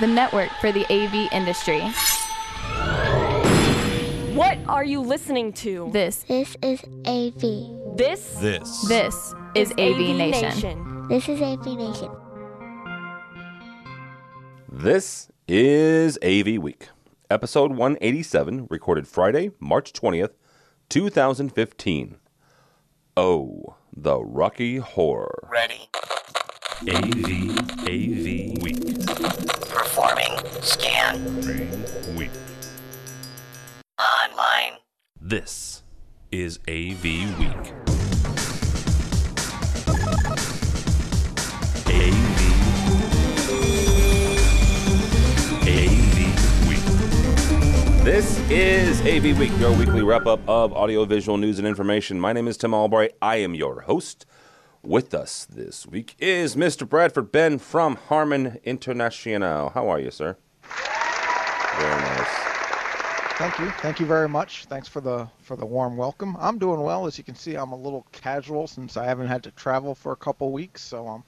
the network for the AV industry. What are you listening to? This, This is AV. This This. this is AV, Nation. This is AV Nation. This is AV Week, episode 187, recorded Friday, March 20th, 2015. Oh, the Rocky Horror. Ready. AV. AV Week. Performing. Scan. Week. Online. This is AV Week. AV. AV Week. This is AV Week, your weekly wrap up of audiovisual news and information. My name is Tim Albright. I am your host. With us this week is Mr. Bradford Benn from Harman International. How are you, sir? Very nice. Thank you. Thank you very much. Thanks for the for the warm welcome. I'm doing well. As you can see, I'm a little casual since I haven't had to travel for a couple weeks, so I'm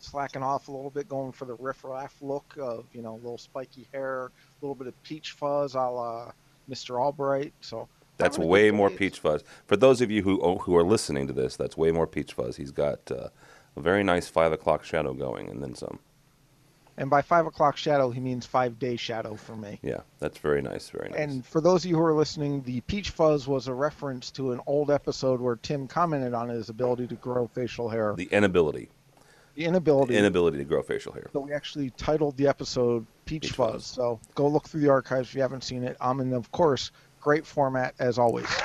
slacking off a little bit, going for the riff-raff look of you know, a little spiky hair, a little bit of peach fuzz, a la Mr. Albright. So That's way more peach fuzz. For those of you who oh, who are listening to this, that's way more peach fuzz. He's got uh, a very nice five o'clock shadow going, and then some. And by five o'clock shadow, he means five day shadow for me. Yeah, that's very nice. Very nice. And for those of you who are listening, the peach fuzz was a reference to an old episode where Tim commented on his ability to grow facial hair. the inability, The inability. The inability to grow facial hair. So we actually titled the episode Peach, Peach Fuzz. Fuzz. So go look through the archives if you haven't seen it. Um, and of course, great format as always.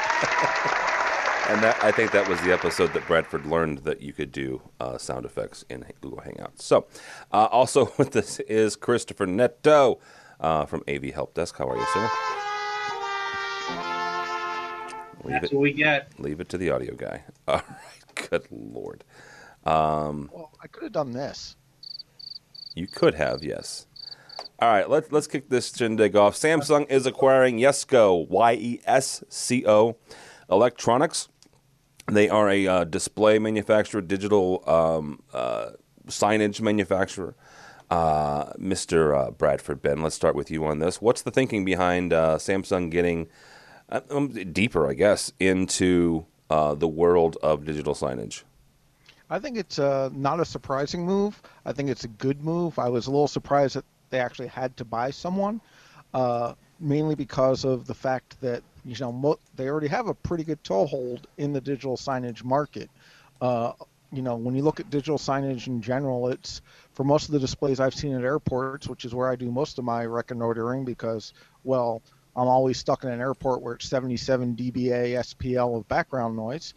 And that I think that was the episode that Bradford learned that you could do uh, sound effects in Google Hangouts. So, uh, also with us is Christopher Neto uh, from AV Help Desk. How are you, sir? Leave That's it, what we get. leave it to the audio guy. All right. Good lord. Um, Well, I could have done this. You could have, yes. All right, let's let's kick this shindig off. Samsung is acquiring Yesco, Y E S C O, Electronics. They are a uh, display manufacturer, digital um, uh, signage manufacturer. Uh, Mr. Uh, Bradford Benn, let's start with you on this. What's the thinking behind uh, Samsung getting uh, um, deeper, I guess, into the world of digital signage? I think it's uh, not a surprising move. I think it's a good move. I was a little surprised that they actually had to buy someone, uh, mainly because of the fact that you know mo- they already have a pretty good toehold in the digital signage market. Uh, you know, when you look at digital signage in general, it's for most of the displays I've seen at airports, which is where I do most of my reconnoitering because, well, I'm always stuck in an airport where it's 77 dBA SPL of background noise.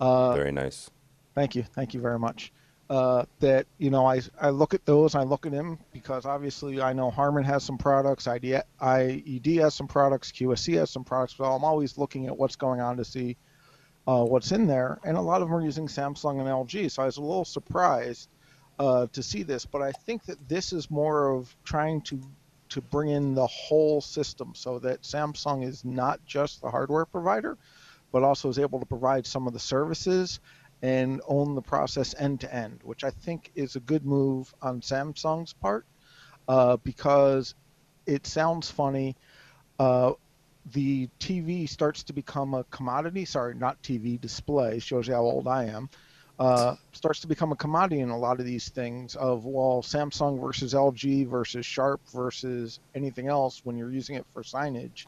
Uh, Very nice. Thank you, thank you very much. Uh, that you know, I I look at those, I look at them because obviously I know Harman has some products, ID, IED has some products, QSC has some products, but I'm always looking at what's going on to see uh, what's in there, and a lot of them are using Samsung and LG. So I was a little surprised uh, to see this, but I think that this is more of trying to to bring in the whole system so that Samsung is not just the hardware provider, but also is able to provide some of the services and own the process end to end, which I think is a good move on Samsung's part uh, because it sounds funny. Uh, the TV starts to become a commodity. Sorry, not TV, display. Shows you how old I am. Uh, starts to become a commodity in a lot of these things of well Samsung versus LG versus Sharp versus anything else when you're using it for signage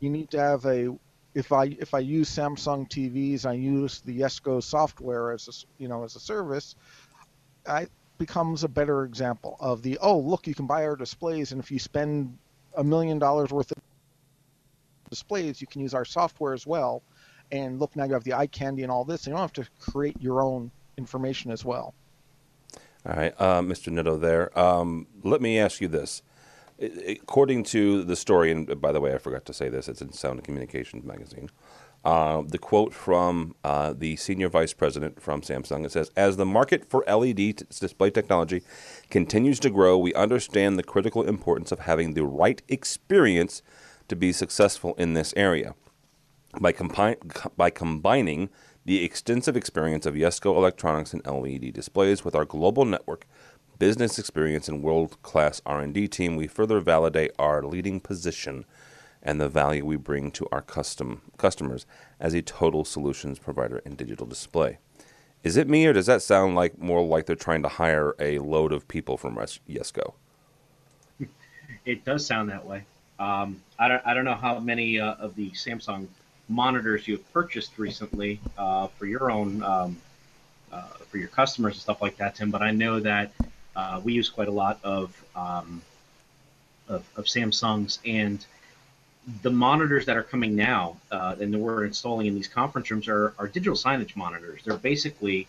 you need to have a if I if I use Samsung TVs I use the Yesco software as a, you know as a service I becomes a better example of the oh look you can buy our displays and if you spend a million dollars worth of displays you can use our software as well and look now you have the eye candy and all this and you don't have to create your own information as well All right, uh, Mr. Neto there. Um, let me ask you this. I- According to the story, and by the way, I forgot to say this, it's in Sound and Communications magazine. Uh, the quote from uh, the senior vice president from Samsung it says, As the market for LED t- display technology continues to grow, we understand the critical importance of having the right experience to be successful in this area. By, compi- by combining the extensive experience of Yesco Electronics and LED displays with our global network, business experience, and world-class R&D team, we further validate our leading position and the value we bring to our custom customers as a total solutions provider in digital display. Is it me, or does that sound like more like they're trying to hire a load of people from Yesco? It does sound that way. Um, I don't. I don't know how many uh, of the Samsung monitors you've purchased recently uh, for your own um, uh, for your customers and stuff like that, Tim. But I know that uh, we use quite a lot of, um, of, of Samsungs and the monitors that are coming now uh, and that we're installing in these conference rooms are, are digital signage monitors. They're basically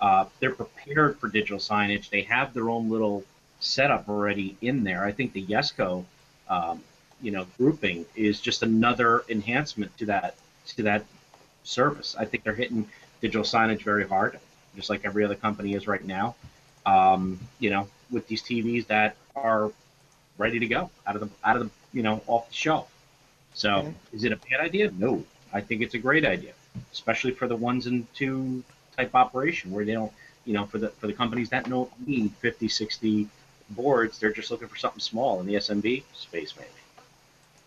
uh, they're prepared for digital signage. They have their own little setup already in there. I think the Yesco, um, you know, grouping is just another enhancement to that to that service. I think they're hitting digital signage very hard, just like every other company is right now. Um, you know, with these TVs that are ready to go out of the out of the you know off the shelf. So okay. is it a bad idea? No, I think it's a great idea, especially for the ones and two type operation where they don't, you know, for the for the companies that don't need 50, 60 boards, they're just looking for something small in the SMB space, maybe.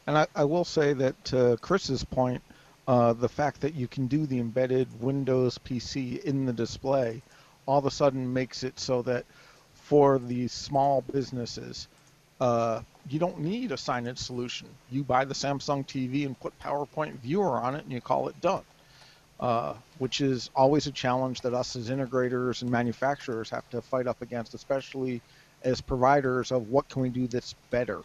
And I, I will say that to Chris's point, uh, the fact that you can do the embedded Windows PC in the display all of a sudden makes it so that for these small businesses, uh, you don't need a signage solution. You buy the Samsung TV and put PowerPoint Viewer on it, and you call it done. Uh, which is always a challenge that us as integrators and manufacturers have to fight up against, especially as providers of what can we do that's better.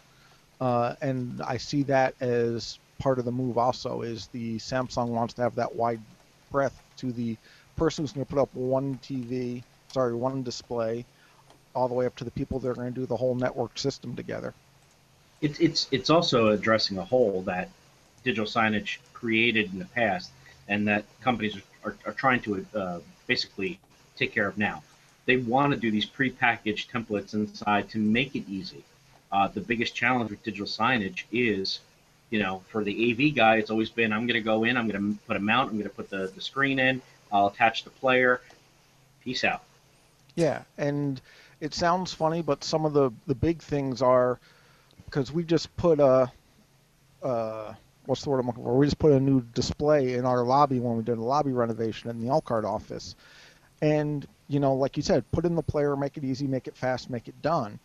Uh, and I see that as part of the move. Also, is the Samsung wants to have that wide breadth to the person who's going to put up one TV, sorry, one display, all the way up to the people that are going to do the whole network system together. It's it's it's also addressing a hole that digital signage created in the past, and that companies are, are trying to uh, basically take care of now. They want to do these prepackaged templates inside to make it easy. Uh, the biggest challenge with digital signage is, you know, for the AV guy, it's always been I'm going to go in, I'm going to put a mount, I'm going to put the, the screen in, I'll attach the player. Peace out. Yeah, and it sounds funny, but some of the the big things are because we just put a uh, what's the word I'm looking for? We just put a new display in our lobby when we did a lobby renovation in the Elkhart office, and you know, like you said, put in the player, make it easy, make it fast, make it done.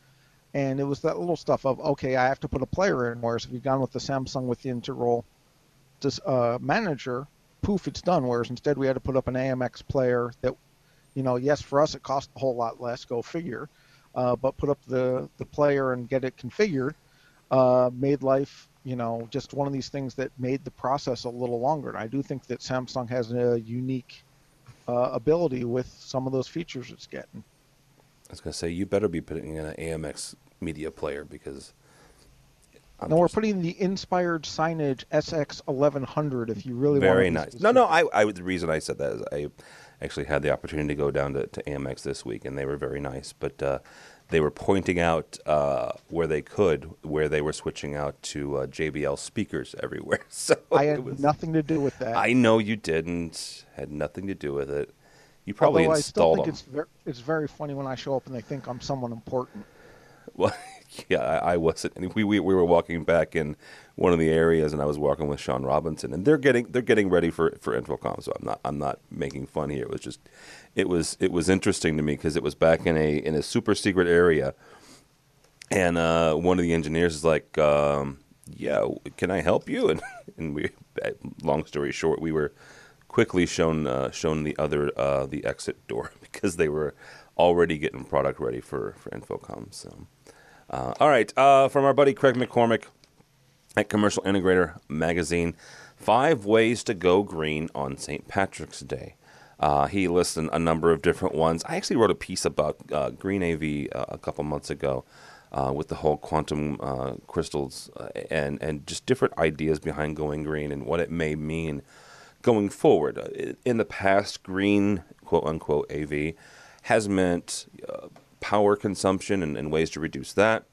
And it was that little stuff of okay, I have to put a player in. Whereas if you've gone with the Samsung with the integral uh, manager, poof, it's done. Whereas instead we had to put up an AMX player that, you know, yes, for us it cost a whole lot less, go figure, uh, but put up the, the player and get it configured uh, made life, you know, just one of these things that made the process a little longer. And I do think that Samsung has a unique uh, ability with some of those features it's getting. I was going to say, you better be putting in an AMX media player because I'm no, we're putting the inspired signage SX1100 if you really very want. Very nice. No, no. I, I, the reason I said that is I actually had the opportunity to go down to, to AMX this week, and they were very nice. But uh, they were pointing out uh, where they could, where they were switching out to uh, JBL speakers everywhere. So I had was, nothing to do with that. I know you didn't. Had nothing to do with it. You probably Although installed I still think them. It's, ver- it's very funny when I show up and they think I'm someone important. Well, yeah, I, I wasn't. We, we we were walking back in one of the areas, and I was walking with Sean Robinson, and they're getting they're getting ready for for InfoComm. So I'm not I'm not making fun here. It was just it was it was interesting to me because it was back in a in a super secret area, and uh, one of the engineers is like, um, "Yeah, can I help you?" And and we, long story short, we were quickly shown uh, shown the other uh, the exit door because they were already getting product ready for for InfoComm. So. Uh, all right, uh, from our buddy Craig MacCormack at Commercial Integrator Magazine, five ways to go green on St. Patrick's Day. Uh, he lists a number of different ones. I actually wrote a piece about uh, green AV uh, a couple months ago uh, with the whole quantum crystals and and just different ideas behind going green and what it may mean going forward. In the past, green quote unquote AV has meant power consumption and, and ways to reduce that,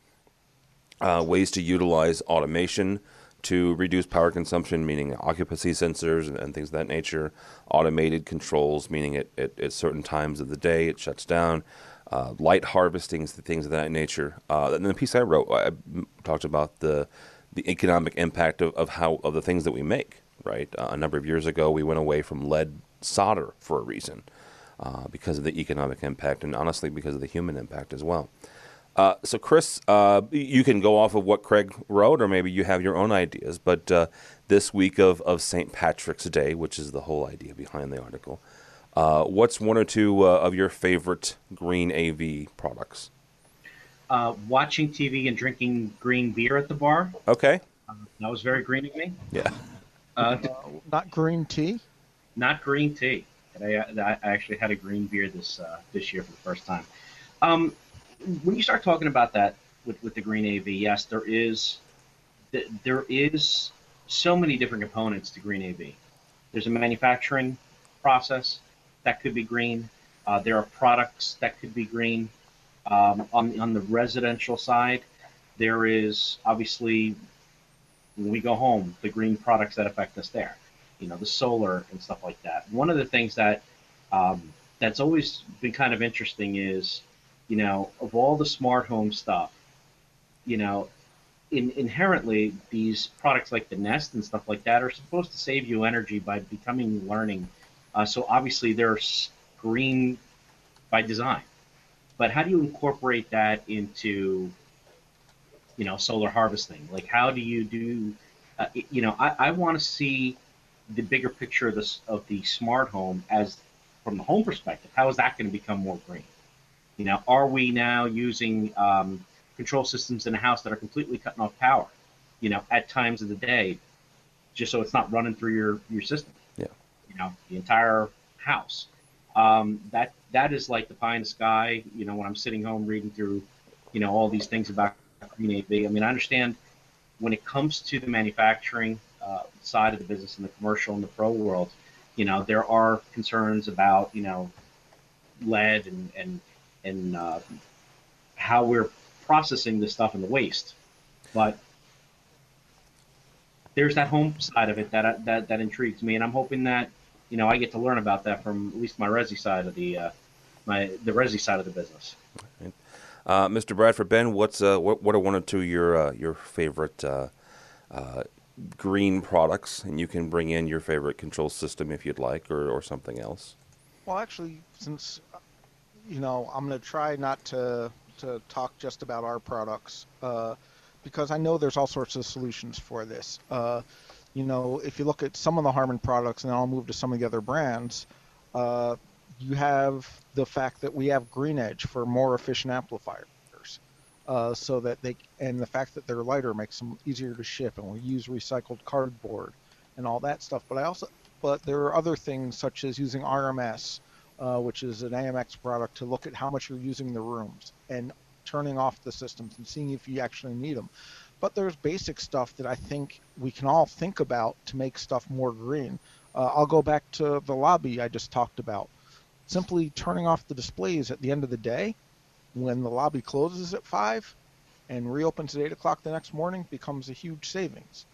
uh, ways to utilize automation to reduce power consumption, meaning occupancy sensors and, and things of that nature, automated controls, meaning at, at, at, certain times of the day it shuts down, uh, light harvestings, things of that nature. Uh, and the piece I wrote, I talked about the the economic impact of, of how of the things that we make. Right, uh, a number of years ago, we went away from lead solder for a reason, uh, because of the economic impact, and honestly, because of the human impact as well. Uh, so, Chris, uh, you can go off of what Craig wrote, or maybe you have your own ideas. But this week of, of St. Patrick's Day, which is the whole idea behind the article, uh, what's one or two uh, of your favorite green AV products? Uh, watching TV and drinking green beer at the bar. Okay. that was very green of me. Yeah. Uh, not green tea. Not green tea. I, I, actually had a green beer this uh, this year for the first time. Um, when you start talking about that with, with the green AV, yes, there is there is so many different components to green AV. There's a manufacturing process that could be green. Uh, there are products that could be green. Um, on on the residential side, there is obviously when we go home the green products that affect us there. You know, the solar and stuff like that. One of the things that um, that's always been kind of interesting is, you know, of all the smart home stuff, you know, in, inherently these products like the Nest and stuff like that are supposed to save you energy by becoming learning uh, so obviously they're green by design. But how do you incorporate that into, you know, solar harvesting? Like how do you do, uh, you know, I, I want to see the bigger picture of this of the smart home as from the home perspective. How is that going to become more green? You know, are we now using um, control systems in a house that are completely cutting off power? You know, at times of the day, just so it's not running through your your system Yeah. you know, the entire house. Um, that that is like the pie in the sky. You know, when I'm sitting home reading through, you know, all these things about green AV. I mean, I understand when it comes to the manufacturing uh, side of the business and the commercial and the pro world, you know, there are concerns about you know lead and and and uh, how we're processing this stuff in the waste. But there's that home side of it that that that intrigues me, and I'm hoping that you know, I get to learn about that from at least my resi side of the uh, my the resi side of the business. Uh, Mr. Bradford Benn, what's uh, what, what are one or two of your uh, your favorite uh, uh, green products, and you can bring in your favorite control system if you'd like, or, or something else. Well, actually, since uh, you know, I'm going to try not to to talk just about our products uh, because I know there's all sorts of solutions for this uh, you know, if you look at some of the Harman products, and I'll move to some of the other brands, uh, you have the fact that we have Green Edge for more efficient amplifiers, uh, so that they and the fact that they're lighter makes them easier to ship, and we use recycled cardboard and all that stuff. But I also, but there are other things such as using RMS, uh, which is an AMX product, to look at how much you're using the rooms and turning off the systems and seeing if you actually need them. But there's basic stuff that I think we can all think about to make stuff more green. Uh, I'll go back to the lobby I just talked about. Simply turning off the displays at the end of the day when the lobby closes at 5 and reopens at 8 o'clock the next morning becomes a huge savings.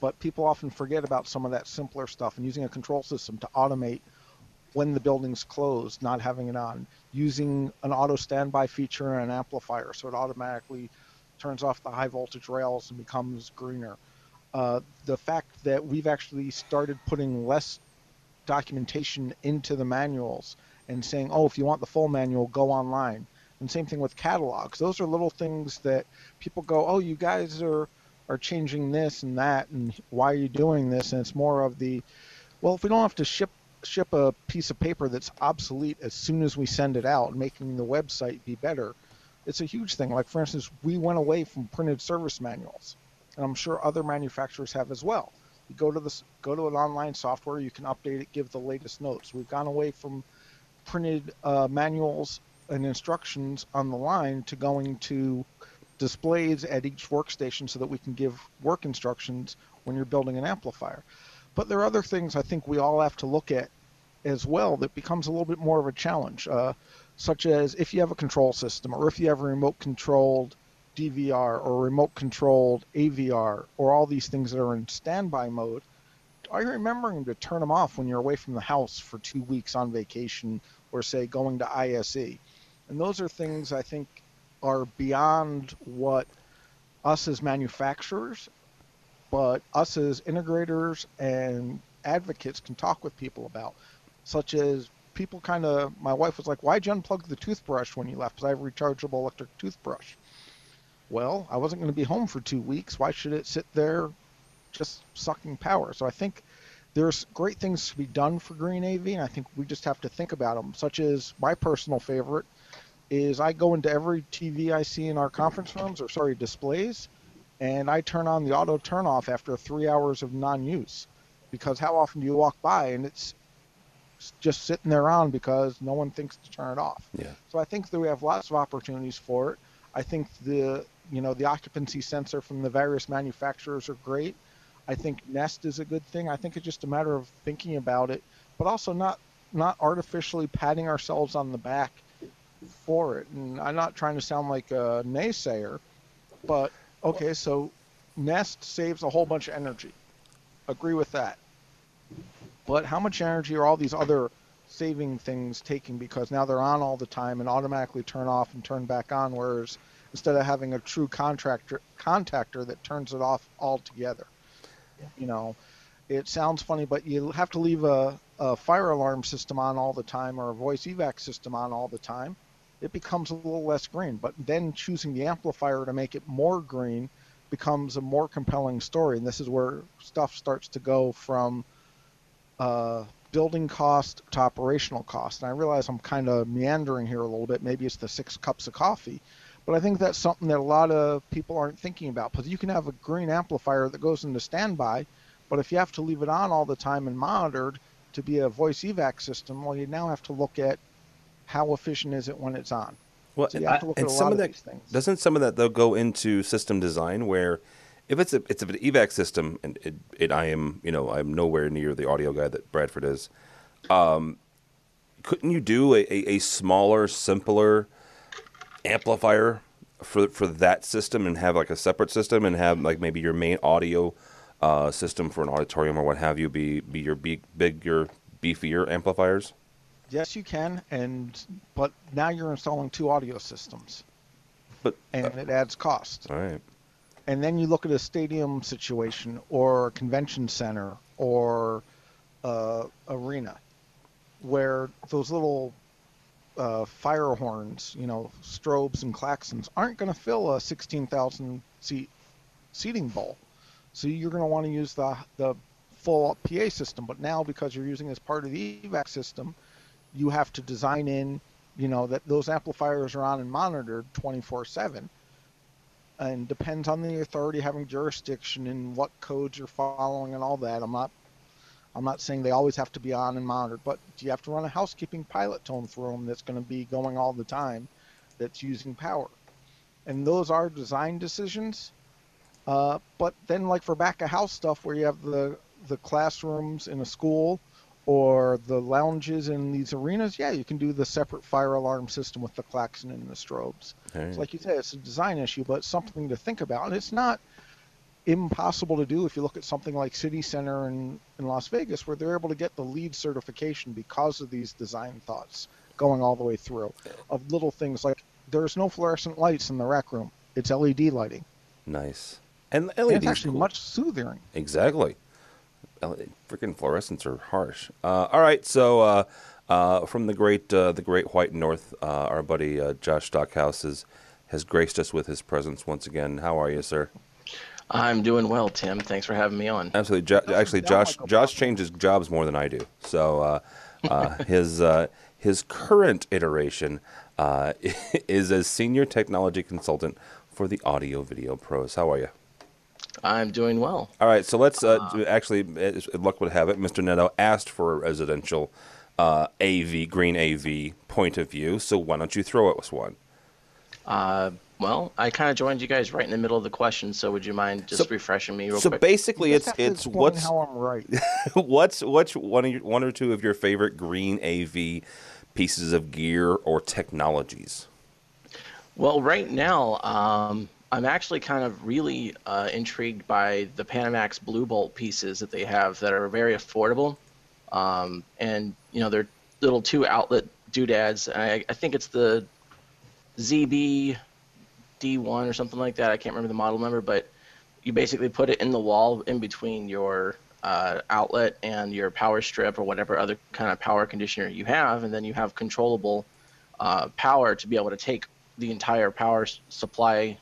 But people often forget about some of that simpler stuff and using a control system to automate when the building's closed, not having it on, using an auto standby feature and an amplifier so it automatically turns off the high voltage rails and becomes greener. Uh, the fact that we've actually started putting less documentation into the manuals and saying, oh, if you want the full manual, go online. And same thing with catalogs. Those are little things that people go, oh, you guys are are changing this and that, and why are you doing this? And it's more of the, well, if we don't have to ship ship a piece of paper that's obsolete as soon as we send it out, making the website be better, it's a huge thing. Like for instance, we went away from printed service manuals, and I'm sure other manufacturers have as well. You go to this, go to an online software, you can update it, give the latest notes. We've gone away from printed uh, manuals and instructions on the line to going to displays at each workstation so that we can give work instructions when you're building an amplifier. But there are other things I think we all have to look at as well that becomes a little bit more of a challenge. Uh, such as if you have a control system or if you have a remote controlled DVR or remote controlled AVR or all these things that are in standby mode, are you remembering to turn them off when you're away from the house for two weeks on vacation or say going to ISE? And those are things I think are beyond what us as manufacturers, but us as integrators and advocates can talk with people about, such as people kind of. My wife was like, "Why'd you unplug the toothbrush when you left?" Because I have a rechargeable electric toothbrush. Well, I wasn't going to be home for two weeks. Why should it sit there, just sucking power? So I think there's great things to be done for green AV, and I think we just have to think about them. Such as my personal favorite is I go into every TV I see in our conference rooms, or sorry, displays, and I turn on the auto turn off after three hours of non-use, because how often do you walk by and it's just sitting there on because no one thinks to turn it off. Yeah. So I think that we have lots of opportunities for it. I think the you know the occupancy sensor from the various manufacturers are great. I think Nest is a good thing. I think it's just a matter of thinking about it, but also not not artificially patting ourselves on the back for it. And I'm not trying to sound like a naysayer, but okay, so Nest saves a whole bunch of energy. Agree with that. But how much energy are all these other saving things taking because now they're on all the time and automatically turn off and turn back on, whereas instead of having a true contractor contactor that turns it off altogether. You know, it sounds funny, but you have to leave a, a fire alarm system on all the time or a voice evac system on all the time. It becomes a little less green, but then choosing the amplifier to make it more green becomes a more compelling story. And this is where stuff starts to go from uh, building cost to operational cost. And I realize I'm kind of meandering here a little bit. Maybe it's the six cups of coffee. But I think that's something that a lot of people aren't thinking about because you can have a green amplifier that goes into standby, but if you have to leave it on all the time and monitored to be a voice evac system, well, you now have to look at how efficient is it when it's on. Well, So and, you have to look and some of that doesn't some of that though go into system design where if it's a it's an evac system and it, it I am you know I'm nowhere near the audio guy that Bradford is. Um, couldn't you do a, a, a smaller, simpler amplifier for for that system and have like a separate system and have like maybe your main audio uh, system for an auditorium or what have you be be your big bigger beefier amplifiers? Yes, you can, and but now you're installing two audio systems, But and it adds cost. all right, And then you look at a stadium situation or a convention center or uh, arena where those little uh, fire horns, you know, strobes and klaxons aren't going to fill a 16,000 seat seating bowl. So you're going to want to use the the full PA system. But now because you're using it as part of the EVAC system, you have to design in, you know, that those amplifiers are on and monitored 24/7 and depends on the authority having jurisdiction and what codes you're following and all that. I'm not I'm not saying they always have to be on and monitored, but do you have to run a housekeeping pilot tone through them that's going to be going all the time that's using power? And those are design decisions. Uh, but then like for back of house stuff where you have the the classrooms in a school or the lounges in these arenas, yeah, you can do the separate fire alarm system with the klaxon and the strobes. right. It's like you said, it's a design issue, but something to think about. And it's not impossible to do if you look at something like City Center in, in Las Vegas, where they're able to get the LEED certification because of these design thoughts going all the way through of little things like there's no fluorescent lights in the rec room. It's LED lighting. nice. And And LED it's actually cool. much soothier. Exactly. Freaking fluorescents are harsh. Uh, all right, so uh, uh, from the great uh, the great white north, uh, our buddy uh, Josh Stockhouse has has graced us with his presence once again. How are you, sir? I'm doing well, Tim. Thanks for having me on. Absolutely. Jo- actually, Josh like Josh changes jobs more than I do. So uh, uh, his uh, his current iteration uh, is as senior technology consultant for the Audio Video Pros. How are you? I'm doing well. All right, so let's uh, do- actually, luck would have it, Mr. Neto asked for a residential uh, AV, green AV point of view. So why don't you throw it us one? Uh, well, I kind of joined you guys right in the middle of the question, so would you mind just So- refreshing me real So quick? basically, it's just have to it's what's how I'm right. what's what's one of your, one or two of your favorite green AV pieces of gear or technologies? well, right now, um, I'm actually kind of really uh, intrigued by the Panamax BlueBolt pieces that they have that are very affordable, um, and you know they're little two outlet doodads. I, I think it's the ZB D1 or something like that. I can't remember the model number, but you basically put it in the wall in between your uh, outlet and your power strip or whatever other kind of power conditioner you have, and then you have controllable uh, power to be able to take the entire power supply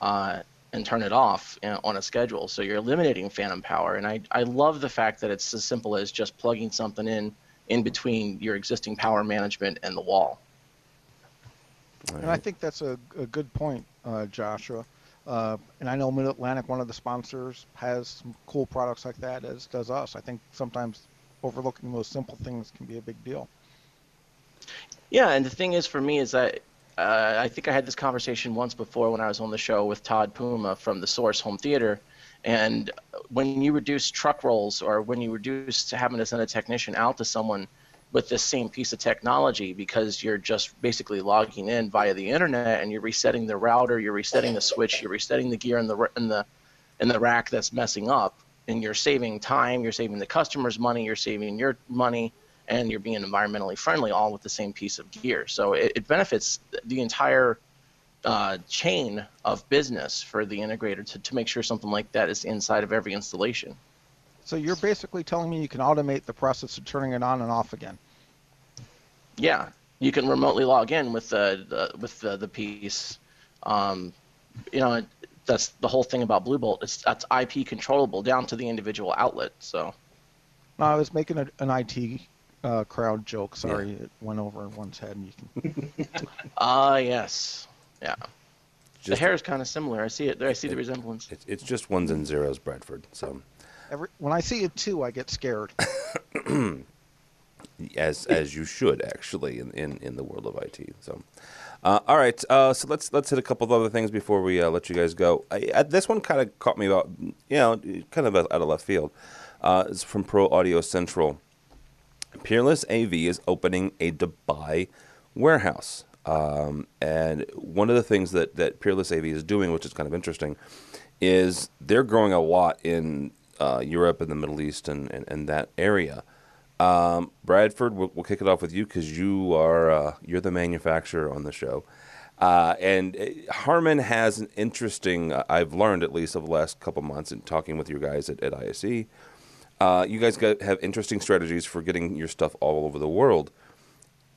uh, and turn it off on a schedule. So you're eliminating phantom power, and I I love the fact that it's as simple as just plugging something in in between your existing power management and the wall. And I think that's a, a good point, uh, Joshua. Uh, and I know Mid Atlantic, one of the sponsors, has some cool products like that, as does us. I think sometimes overlooking those simple things can be a big deal. Yeah, and the thing is for me is that uh, I think I had this conversation once before when I was on the show with Todd Puma from the Source Home Theater. And when you reduce truck rolls or when you reduce having to send a technician out to someone with the same piece of technology because you're just basically logging in via the internet and you're resetting the router, you're resetting the switch, you're resetting the gear in the in the in the rack that's messing up, and you're saving time, you're saving the customer's money, you're saving your money, and you're being environmentally friendly, all with the same piece of gear. So it, it benefits the entire uh, chain of business for the integrator to, to make sure something like that is inside of every installation. So you're basically telling me you can automate the process of turning it on and off again. Yeah, you can remotely log in with the, the with the, the piece. Um, you know, that's the whole thing about Bluebolt. It's that's IP controllable down to the individual outlet. So. No, I was making a, an IT uh, crowd joke. Sorry, yeah. it went over one's head. And you can. Ah, uh, yes, yeah. Just the hair is kind of similar. I see it there. I see it, the resemblance. It's, it's just ones and zeros, Bradford. So Every, when I see it too, I get scared. as as you should actually in, in, in the world of IT. So, uh, all right. Uh, so let's let's hit a couple of other things before we uh, let you guys go. I, this one kind of caught me about you know kind of out of left field. Uh, it's from Pro Audio Central. Peerless AV is opening a Dubai warehouse. Um, and one of the things that, that Peerless AV is doing, which is kind of interesting, is they're growing a lot in uh, Europe and the Middle East and, and, and that area. Um, Bradford, we'll, we'll, kick it off with you because you are uh, you're the manufacturer on the show, uh, and uh, Harman has an interesting. Uh, I've learned at least over the last couple months in talking with your guys at, at ISE. Uh, you guys got, have interesting strategies for getting your stuff all over the world.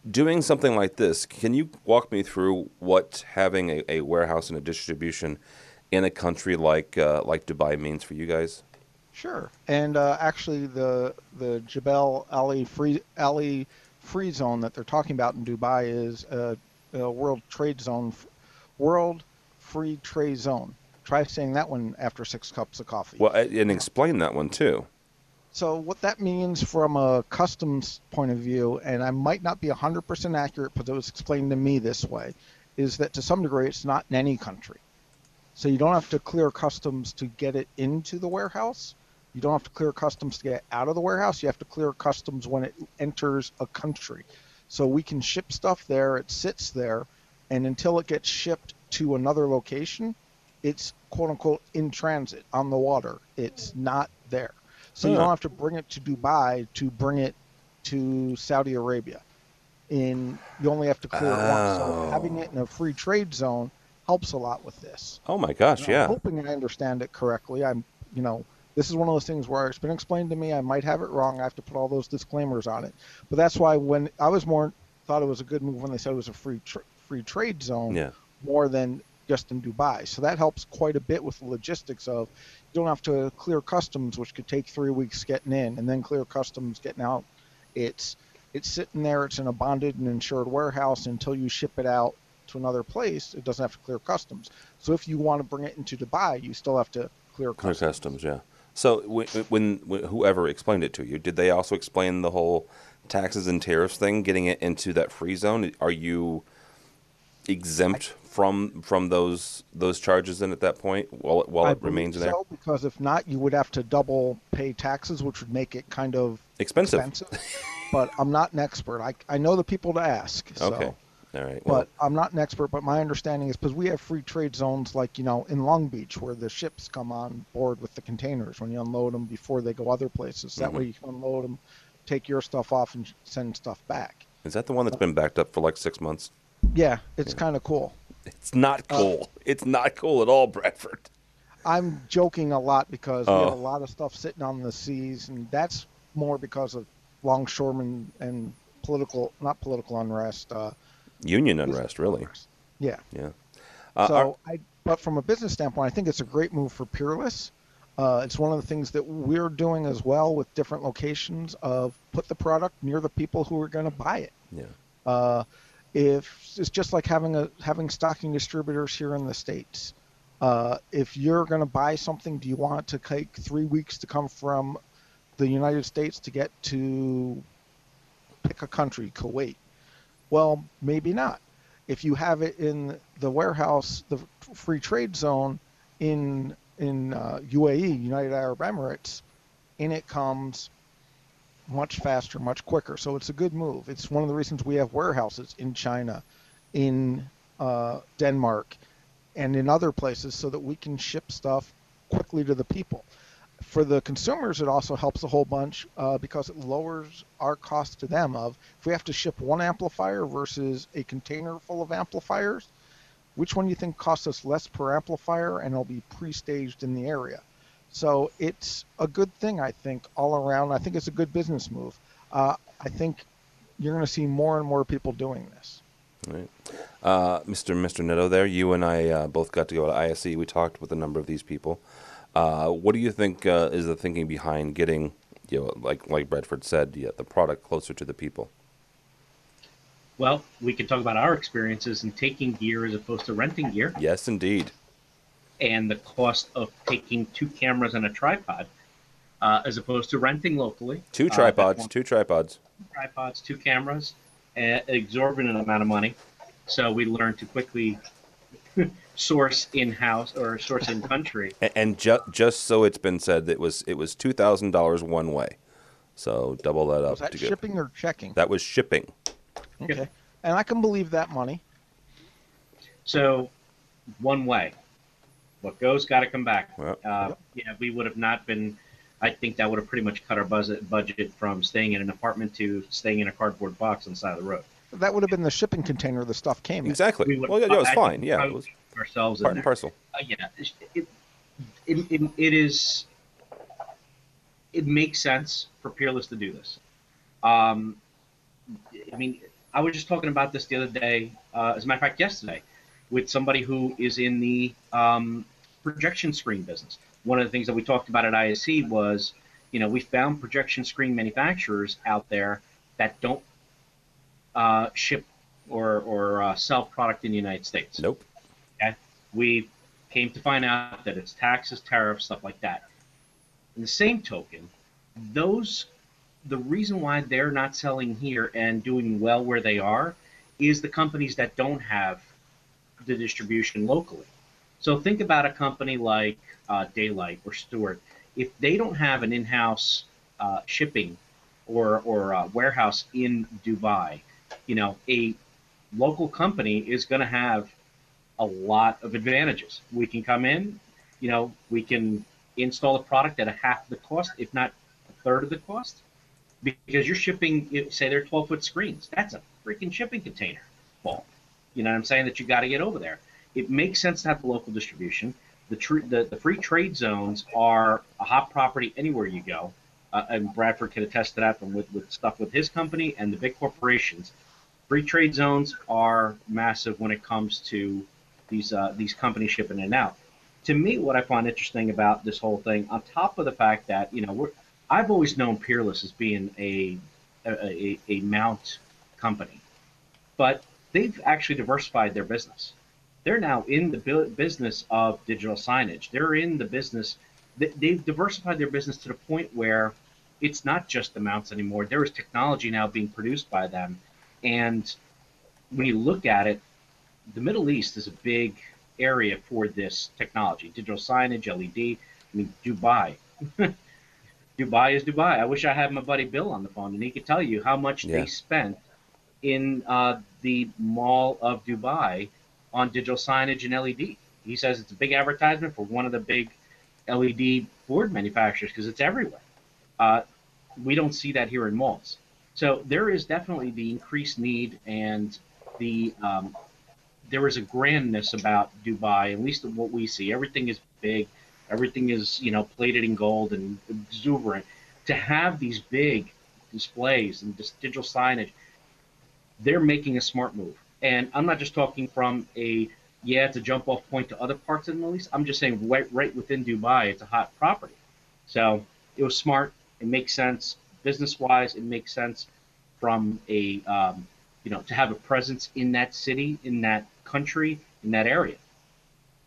Doing something like this, can you walk me through what having a, a warehouse and a distribution in a country like uh, like Dubai means for you guys? Sure. And uh, actually, the the Jebel Ali free Ali free zone that they're talking about in Dubai is a, a World Trade Zone, World Free Trade Zone. Try saying that one after six cups of coffee. Well, and explain that one too. So what that means from a customs point of view, and I might not be 100% accurate, but it was explained to me this way, is that to some degree it's not in any country. So you don't have to clear customs to get it into the warehouse you don't have to clear customs to get out of the warehouse. You have to clear customs when it enters a country. So we can ship stuff there. It sits there, and until it gets shipped to another location, it's quote unquote in transit on the water. It's not there. So you don't have to bring it to Dubai to bring it to Saudi Arabia. In you only have to clear oh. it once. So oh. having it in a free trade zone helps a lot with this. Oh my gosh, yeah. I'm hoping I understand it correctly. I'm, you know, this is one of those things where it's been explained to me. I might have it wrong. I have to put all those disclaimers on it. But that's why when I was more thought it was a good move when they said it was a free tra- free trade zone yeah. more than just in Dubai. So that helps quite a bit with the logistics of don't have to clear customs, which could take three weeks getting in, and then clear customs getting out. It's it's sitting there. It's in a bonded and insured warehouse until you ship it out to another place. It doesn't have to clear customs. So if you want to bring it into Dubai, you still have to clear customs. Clear customs, yeah. So when, when, when, whoever explained it to you, did they also explain the whole taxes and tariffs thing, getting it into that free zone? Are you exempt from from those those charges in at that point while it, while I it remains so, there? Because if not, you would have to double pay taxes, which would make it kind of expensive. expensive. but I'm not an expert. I I know the people to ask. So. Okay. All right. Well, but I'm not an expert, but my understanding is because we have free trade zones like, you know, in Long Beach where the ships come on board with the containers when you unload them before they go other places. That mm-hmm. way you can unload them, take your stuff off, and send stuff back. Is that the one that's been backed up for like six months? Yeah, it's kind of cool. It's not cool. it's not cool at all, Bradford. I'm joking a lot because we have Oh. a lot of stuff sitting on the seas, and that's more because of longshoremen and political, not political unrest. Uh, Union unrest, really. yeah. Yeah. Uh, so our- I, but from a business standpoint, I think it's a great move for Peerless. Uh, it's one of the things that we're doing as well with different locations of put the product near the people who are going to buy it. yeah. If it's just like having a having stocking distributors here in the states. Uh, if you're going to buy something, do you want to take three weeks to come from the United States to get to pick a country, Kuwait? Well, maybe not. If you have it in the warehouse, the free trade zone in in uh, UAE, United Arab Emirates, in it comes much faster, much quicker. So it's a good move. It's one of the reasons we have warehouses in China, in uh, Denmark, and in other places so that we can ship stuff quickly to the people. For the consumers, it also helps a whole bunch uh, because it lowers our cost to them. Of if we have to ship one amplifier versus a container full of amplifiers, which one do you think costs us less per amplifier and it'll be pre-staged in the area? So it's a good thing, I think, all around. I think it's a good business move. Uh, I think you're going to see more and more people doing this. Right. Uh, Mr. Mr. Neto, there, you and I uh, both got to go to ISE. We talked with a number of these people. Uh, what do you think uh, is the thinking behind getting, you know, like like Bradford said, yeah, the product closer to the people? Well, we can talk about our experiences in taking gear as opposed to renting gear, Yes, indeed. And the cost of taking two cameras and a tripod, uh, as opposed to renting locally. Two Uh, that's tripods, one- two tripods. tripods, two cameras, an exorbitant amount of money. So we learned to quickly source in house or source in country. And, and ju- just so it's been said, it was it was two thousand dollars one way. So double that up Was that to get. shipping or checking? That was shipping. Okay. And I can believe that money. So one way, what goes got to come back. Yep. Uh, yeah, we would have not been. I think that would have pretty much cut our budget budget from staying in an apartment to staying in a cardboard box on the side of the road. That would have been the shipping container the stuff came in. Exactly. We Well, yeah, it was fine. Yeah, it was ourselves part in and there. parcel. Uh, yeah, it, it, it, it is. It makes sense for Peerless to do this. Um, I mean, I was just talking about this the other day, uh, as a matter of fact, yesterday, with somebody who is in the um, projection screen business. One of the things that we talked about at ISE was, you know, we found projection screen manufacturers out there that don't uh, ship or, or uh, sell product in the United States Nope. we came to find out that it's taxes, tariffs, stuff like that. In the same token, those the reason why they're not selling here and doing well where they are is the companies that don't have the distribution locally. So think about a company like uh, Da-Lite or Stewart. If they don't have an in-house uh, shipping or or uh, warehouse in Dubai, you know, a local company is going to have a lot of advantages. We can come in, you know, we can install a product at a half the cost, if not a third of the cost, because you're shipping, say they're 12 foot screens. That's a freaking shipping container ball. You know what I'm saying? That you got to get over there. It makes sense to have the local distribution. The, tr- the the free trade zones are a hot property anywhere you go, uh, and Bradford can attest to that from with, with stuff with his company and the big corporations. Free trade zones are massive when it comes to these uh, these companies shipping in and out. To me, what I find interesting about this whole thing, on top of the fact that you know we're, I've always known Peerless as being a a, a, a mount company, but they've actually diversified their business. They're now in the business of digital signage. They're in the business. they- They've diversified their business to the point where it's not just the mounts anymore. There is technology now being produced by them, and when you look at it, the Middle East is a big area for this technology, digital signage, LED. I mean, Dubai. Dubai is Dubai. I wish I had my buddy Bill on the phone, and he could tell you how much Yeah. they spent in uh, the Mall of Dubai on digital signage and LED. He says it's a big advertisement for one of the big LED board manufacturers because it's everywhere. Uh, we don't see that here in malls. So there is definitely the increased need and the um, there is a grandness about Dubai, at least what we see. Everything is big, everything is you know plated in gold and exuberant. To have these big displays and digital signage, they're making a smart move. And I'm not just talking from a yeah, it's a jump off point to other parts of the Middle East. I'm just saying right right within Dubai, it's a hot property. So it was smart. It makes sense business wise. It makes sense from a um, you know to have a presence in that city, in that country, in that area.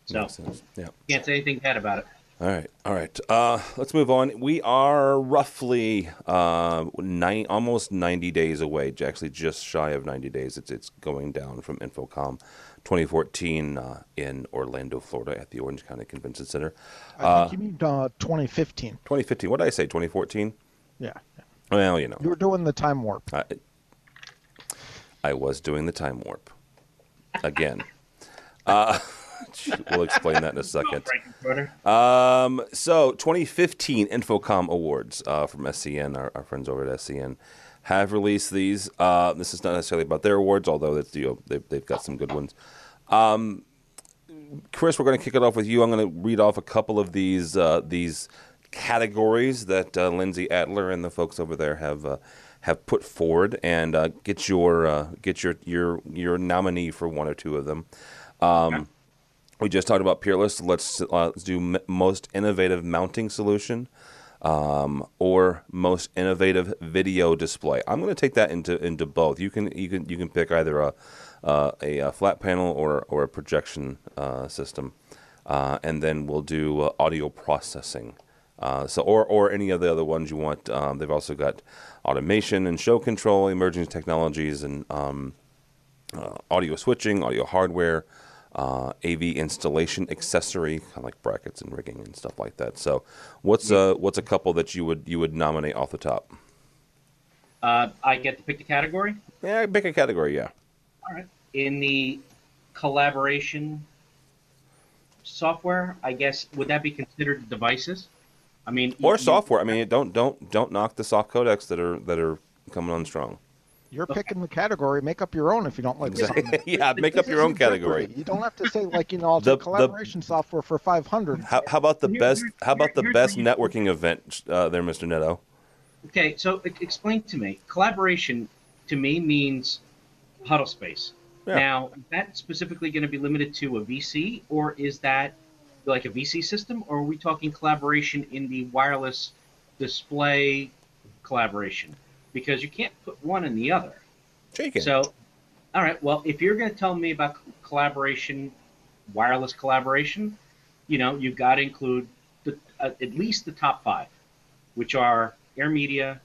So yeah, can't say anything bad about it. All right, all right. Uh, let's move on. We are roughly uh, nine, almost ninety days away. Actually, just shy of ninety days. It's it's going down from InfoComm 2014 uh, in Orlando, Florida, at the Orange County Convention Center. I think you mean uh, 2015. 2015. What did I say? 2014. Yeah. Well, you know. You were doing the time warp. I, I was doing the time warp again. we'll explain that in a second. Um, so, 2015 InfoComm Awards uh, from SCN, our, our, friends over at SCN, have released these. Uh, this is not necessarily about their awards, although it's, you know, they've, they've got some good ones. Um, Chris, we're going to kick it off with you. I'm going to read off a couple of these uh, these categories that uh, Lindsay Adler and the folks over there have uh, have put forward, and uh, get your uh, get your your your nominee for one or two of them. Um, okay. We just talked about Peerless. Let's, uh, let's do m- most innovative mounting solution. Um, or most innovative video display. I'm going to take that into into both. You can you can you can pick either a uh, a, a, flat panel or or a projection uh, system, uh, and then we'll do uh, audio processing. Uh, so, or or any of the other ones you want. Um, they've also got automation and show control, emerging technologies, and um, audio switching, audio hardware, uh, AV installation accessory, kind of like brackets and rigging and stuff like that. So, what's a what's a couple that you would you would nominate off the top? Uh, I get to pick the category. Yeah, pick a category. Yeah. All right. In the collaboration software, I guess would that be considered devices? I mean, or you, software. I mean, don't don't don't knock the soft codecs that are that are coming on strong. You're picking the category. Make up your own if you don't like exactly. something. yeah, make up your own category. You don't have to say like you know the, collaboration the, software for 500. How, how about the best? How about the best networking event uh, there, Mr. Neto? Okay, so explain to me. Collaboration to me means huddle space. Yeah. Now, is that specifically going to be limited to a VC, or is that like a VC system, or are we talking collaboration in the wireless display collaboration? Because you can't put one in the other. Sure so, all right. Well, if you're going to tell me about collaboration, wireless collaboration, you know, you've got to include the, uh, at least the top five, which are AirMedia,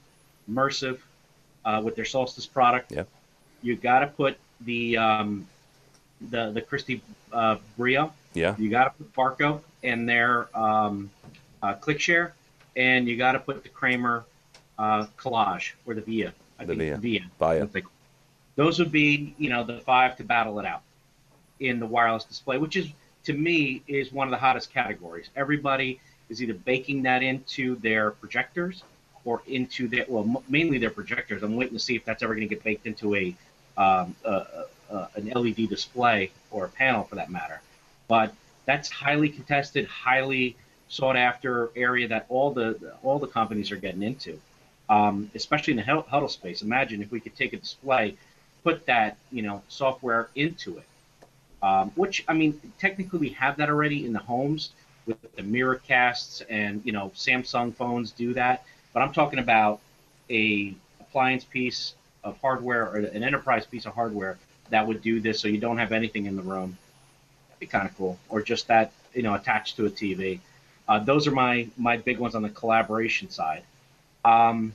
Mersive, uh, with their Solstice product. Yeah. You've got to put the um, the the Christie uh, Brio yeah. You got to put Barco in their um, uh, ClickShare, and you got to put the Kramer uh, Collage or the Via. I the Via. Via. Via. Those would be, you know, the five to battle it out in the wireless display, which is to me is one of the hottest categories. Everybody is either baking that into their projectors or into their well, mainly their projectors. I'm waiting to see if that's ever going to get baked into a, um, an LED display or a panel for that matter. But that's highly contested, highly sought after area that all the all the companies are getting into, um, especially in the huddle space. Imagine if we could take a display, put that you know software into it, um, which I mean technically we have that already in the homes with the Miracasts and you know Samsung phones do that. But I'm talking about a appliance piece of hardware or an enterprise piece of hardware that would do this, so you don't have anything in the room That'd be kind of cool. Or just that, you know, attached to a TV. Uh, those are my my big ones on the collaboration side. Um,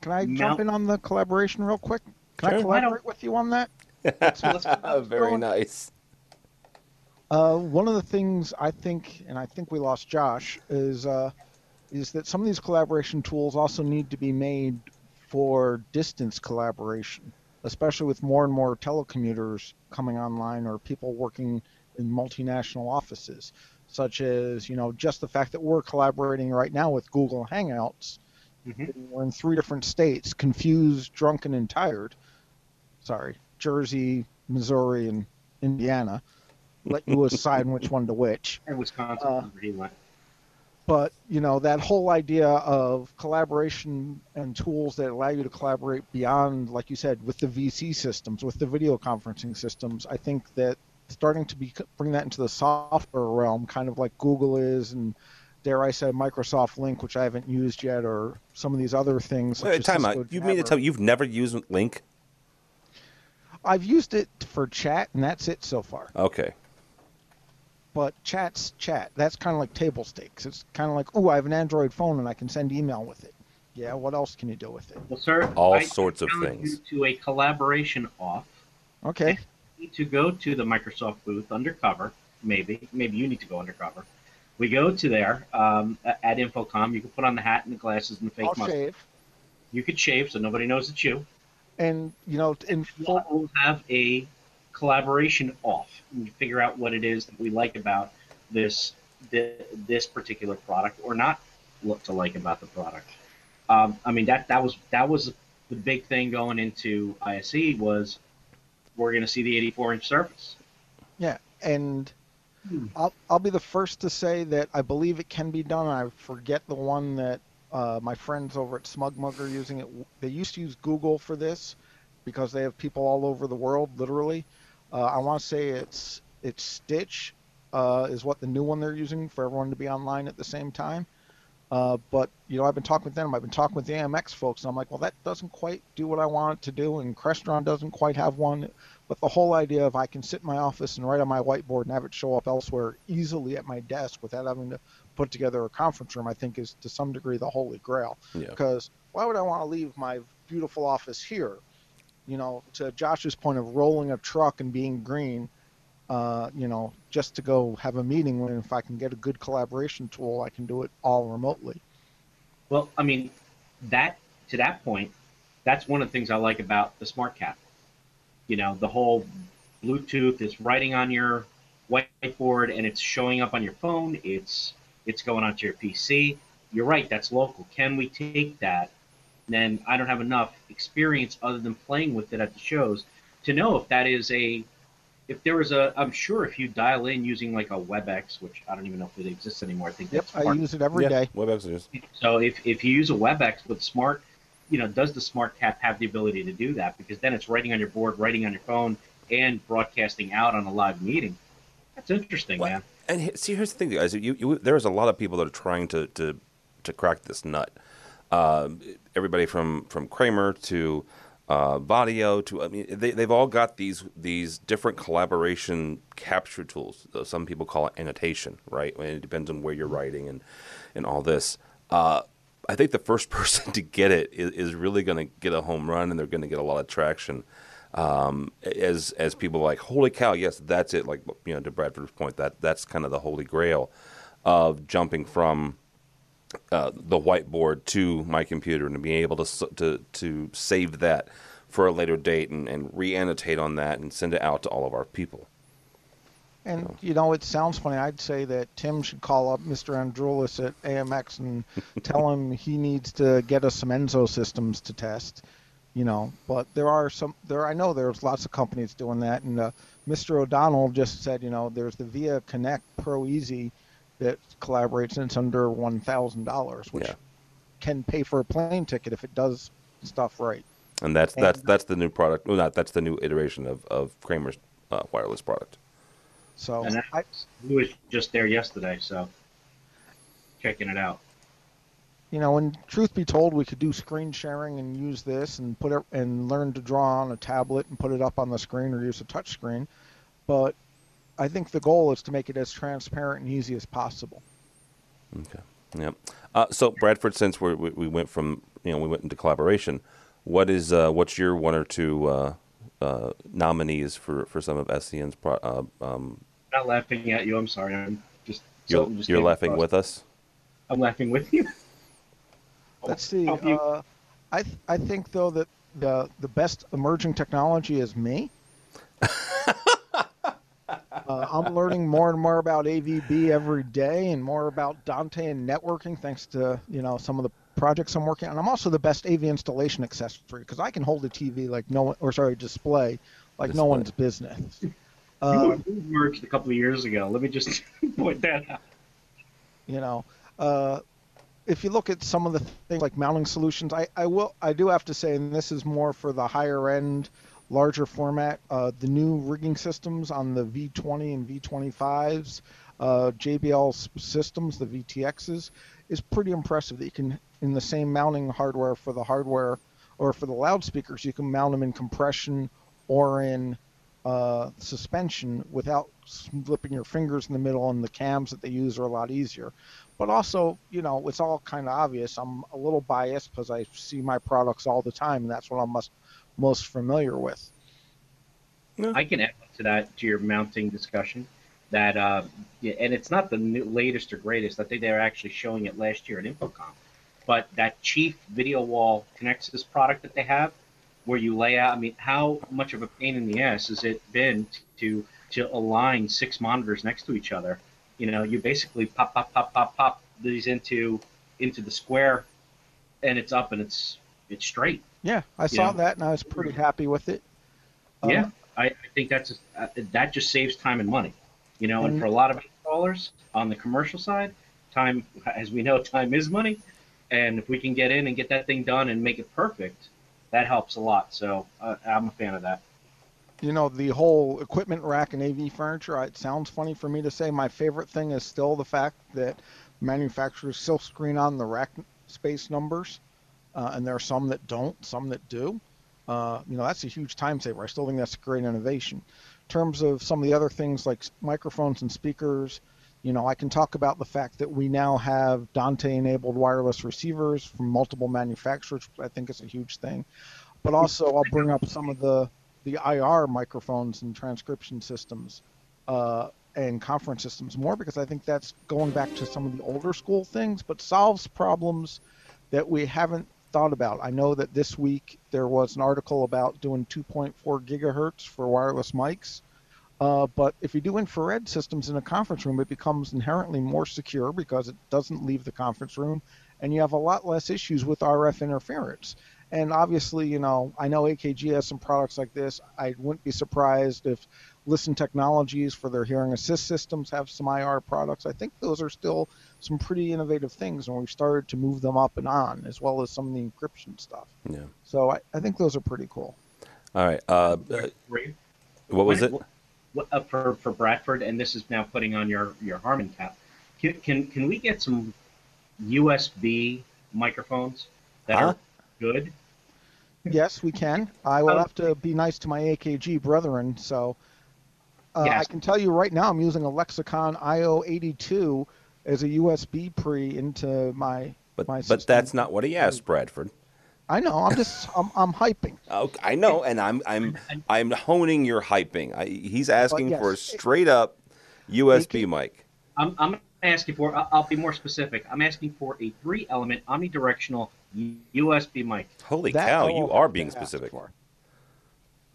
Can I jump in on the collaboration real quick? Can sure. I collaborate with you on that? let's, let's Very nice. Uh, one of the things I think, and I think we lost Josh, is uh, is that some of these collaboration tools also need to be made for distance collaboration, especially with more and more telecommuters coming online or people working in multinational offices, such as you know just the fact that we're collaborating right now with Google Hangouts. Mm-hmm. We're in three different states, confused, drunken, and tired. Sorry, Jersey, Missouri, and Indiana. Let you assign which one to which. And Wisconsin, Uh. But you know that whole idea of collaboration and tools that allow you to collaborate beyond, like you said, with the VC systems, with the video conferencing systems. I think that starting to be bring that into the software realm, kind of like Google is, and dare I say Microsoft Lync, which I haven't used yet, or some of these other things. such Wait, time out. You mean to tell me you've never used Lync? I've used it for chat, and that's it so far. Okay. But chat's chat. That's kind of like table stakes. It's kind of like, oh, I have an Android phone and I can send email with it. Yeah, what else can you do with it? Well, sir, All I sorts of things. You to a collaboration off. Okay. You need to go to the Microsoft booth undercover. Maybe, maybe you need to go undercover. We go to there um, at InfoComm. You can put on the hat and the glasses and the fake I'll mustache. shave. You could shave so nobody knows it's you. And you know, in full, We'll have a collaboration off and figure out what it is that we like about this this particular product or not look to like about the product. Um, I mean that that was that was the big thing going into ISE was we're going to see the 84 inch surface. yeah, and. I'll I'll be the first to say that I believe it can be done. I forget the one that uh, my friends over at SmugMug are using it. They used to use Google for this because they have people all over the world, literally. Uh, I want to say it's it's Stitch uh, is what the new one they're using for everyone to be online at the same time. Uh, but you know, I've been talking with them. I've been talking with the AMX folks, and I'm like, well, that doesn't quite do what I want it to do, and Crestron doesn't quite have one. But the whole idea of I can sit in my office and write on my whiteboard and have it show up elsewhere easily at my desk without having to put together a conference room, I think is to some degree the holy grail. Yeah. Because why would I want to leave my beautiful office here? You know, to Josh's point of rolling a truck and being green, uh, you know, just to go have a meeting when if I can get a good collaboration tool, I can do it all remotely. Well, I mean, that to that point, that's one of the things I like about the Smart kapp. You know, the whole Bluetooth is writing on your whiteboard and it's showing up on your phone. It's it's going onto your PC. You're right. That's local. Can we take that? Then I don't have enough experience other than playing with it at the shows to know if that is a if there was a I'm sure if you dial in using like a WebEx, which I don't even know if it exists anymore. I think Yep, that's I use it every yeah. day. WebEx is. so if, if you use a WebEx with Smart, you know, does the Smart kapp have the ability to do that? Because then it's writing on your board, writing on your phone, and broadcasting out on a live meeting. That's interesting, Well, man. And see, here's the thing, guys. You, you, there's a lot of people that are trying to to, to crack this nut. Um everybody from from Kramer to uh, Vadio to I mean, they they've all got these these different collaboration capture tools. Uh, Some people call it annotation, right? I mean, it depends on where you're writing and and all this. Uh, I think the first person to get it is, is really going to get a home run, and they're going to get a lot of traction um, as as people are like, holy cow, yes, that's it. Like you know, to Bradford's point, that that's kind of the holy grail of jumping from uh, the whiteboard to my computer and to be able to to to save that for a later date and, and re-annotate on that and send it out to all of our people. And you know, it sounds funny. I'd say that Tim should call up Mr. Andrulis at AMX and tell him he needs to get us some Enzo systems to test. You know, but there are some there. I know there's lots of companies doing that, and uh, Mr. O'Donnell just said, you know, there's the Via Connect Pro Easy that collaborates and it's under one thousand dollars, which Yeah. can pay for a plane ticket if it does stuff right. And that's that's that's the new product. Well, not that's the new iteration of of Kramer's uh, wireless product. So And I, Who was just there yesterday, so checking it out. you know, and truth be told, we could do screen sharing and use this and put it and learn to draw on a tablet and put it up on the screen or use a touch screen. But I think the goal is to make it as transparent and easy as possible. Okay. Yeah. Uh, so Bradford, since we're, we we went from you know we went into collaboration, what is uh, what's your one or two uh, uh, nominees for, for some of SCN's pro- uh, um, Not laughing at you. I'm sorry. I'm just. you're, just you're laughing across. with us. I'm laughing with you. Let's see. You. Uh, I th- I think though that the the best emerging technology is me. uh, I'm learning more and more about AVB every day, and more about Dante and networking, thanks to you know some of the projects I'm working on. I'm also the best AV installation accessory because I can hold a TV like no one, or sorry, display like no one's business. Uh, you merged a couple of years ago. Let me just point that out. You know, uh, if you look at some of the things like mounting solutions, I, I will I do have to say, and this is more for the higher end, larger format. Uh, the new rigging systems on the V20 and V25s, uh, JBL systems, the VTXs, is pretty impressive. That you can in the same mounting hardware for the hardware or for the loudspeakers, you can mount them in compression or in uh, suspension without slipping your fingers in the middle, and the cams that they use are a lot easier. But also, you know, it's all kind of obvious. I'm a little biased because I see my products all the time, and that's what I'm most, most familiar with. I can add to that to your mounting discussion. That uh, and it's not the new, latest or greatest. I think they were actually showing it last year at InfoComm. But that Chief Video Wall ConnexSys product that they have, where you lay out. I mean, how much of a pain in the ass has it been to to align six monitors next to each other? You know, you basically pop, pop, pop, pop, pop these into into the square, and it's up and it's it's straight. Yeah, I saw know? that and I was pretty happy with it. Yeah, um, I, I, think that's a, uh, that just saves time and money. You know, and, and for a lot of installers on the commercial side, time, as we know, time is money. And if we can get in and get that thing done and make it perfect, that helps a lot. So uh, I'm a fan of that. You know, the whole equipment rack and AV furniture, it sounds funny for me to say. My favorite thing is still the fact that manufacturers still screen on the rack space numbers, uh, and there are some that don't, some that do. Uh, you know, that's a huge time saver. I still think that's a great innovation. Terms of some of the other things like microphones and speakers, you know, I can talk about the fact that we now have Dante enabled wireless receivers from multiple manufacturers, I think is a huge thing. But also, I'll bring up some of the, the IR microphones and transcription systems uh, and conference systems more because I think that's going back to some of the older school things, but solves problems that we haven't thought about. I know that this week there was an article about doing 2.4 gigahertz for wireless mics uh, but if you do infrared systems in a conference room, it becomes inherently more secure because it doesn't leave the conference room, and you have a lot less issues with RF interference. And obviously, you know, I know AKG has some products like this. I wouldn't be surprised if Listen Technologies for their hearing assist systems have some IR products. I think those are still some pretty innovative things, and we've started to move them up and on, as well as some of the encryption stuff. Yeah. So I, I think those are pretty cool. All right. Uh, what was it? uh, for for Bradford, and this is now putting on your your Harman cap. Can can, can we get some USB microphones that huh? are good? Yes, we can. I will have to be nice to my AKG brethren. So uh, yes. I can tell you right now, I'm using a Lexicon IO82 as a USB pre into my but, my. But that's not what he asked, Bradford. I know. I'm just I'm, I'm hyping. Okay, I know, and I'm I'm I'm honing your hyping. I, he's asking yes, for a straight up USB mic. I'm I'm asking for. I'll be more specific. I'm asking for a three element omnidirectional USB mic. Holy that cow! You are being specific. For.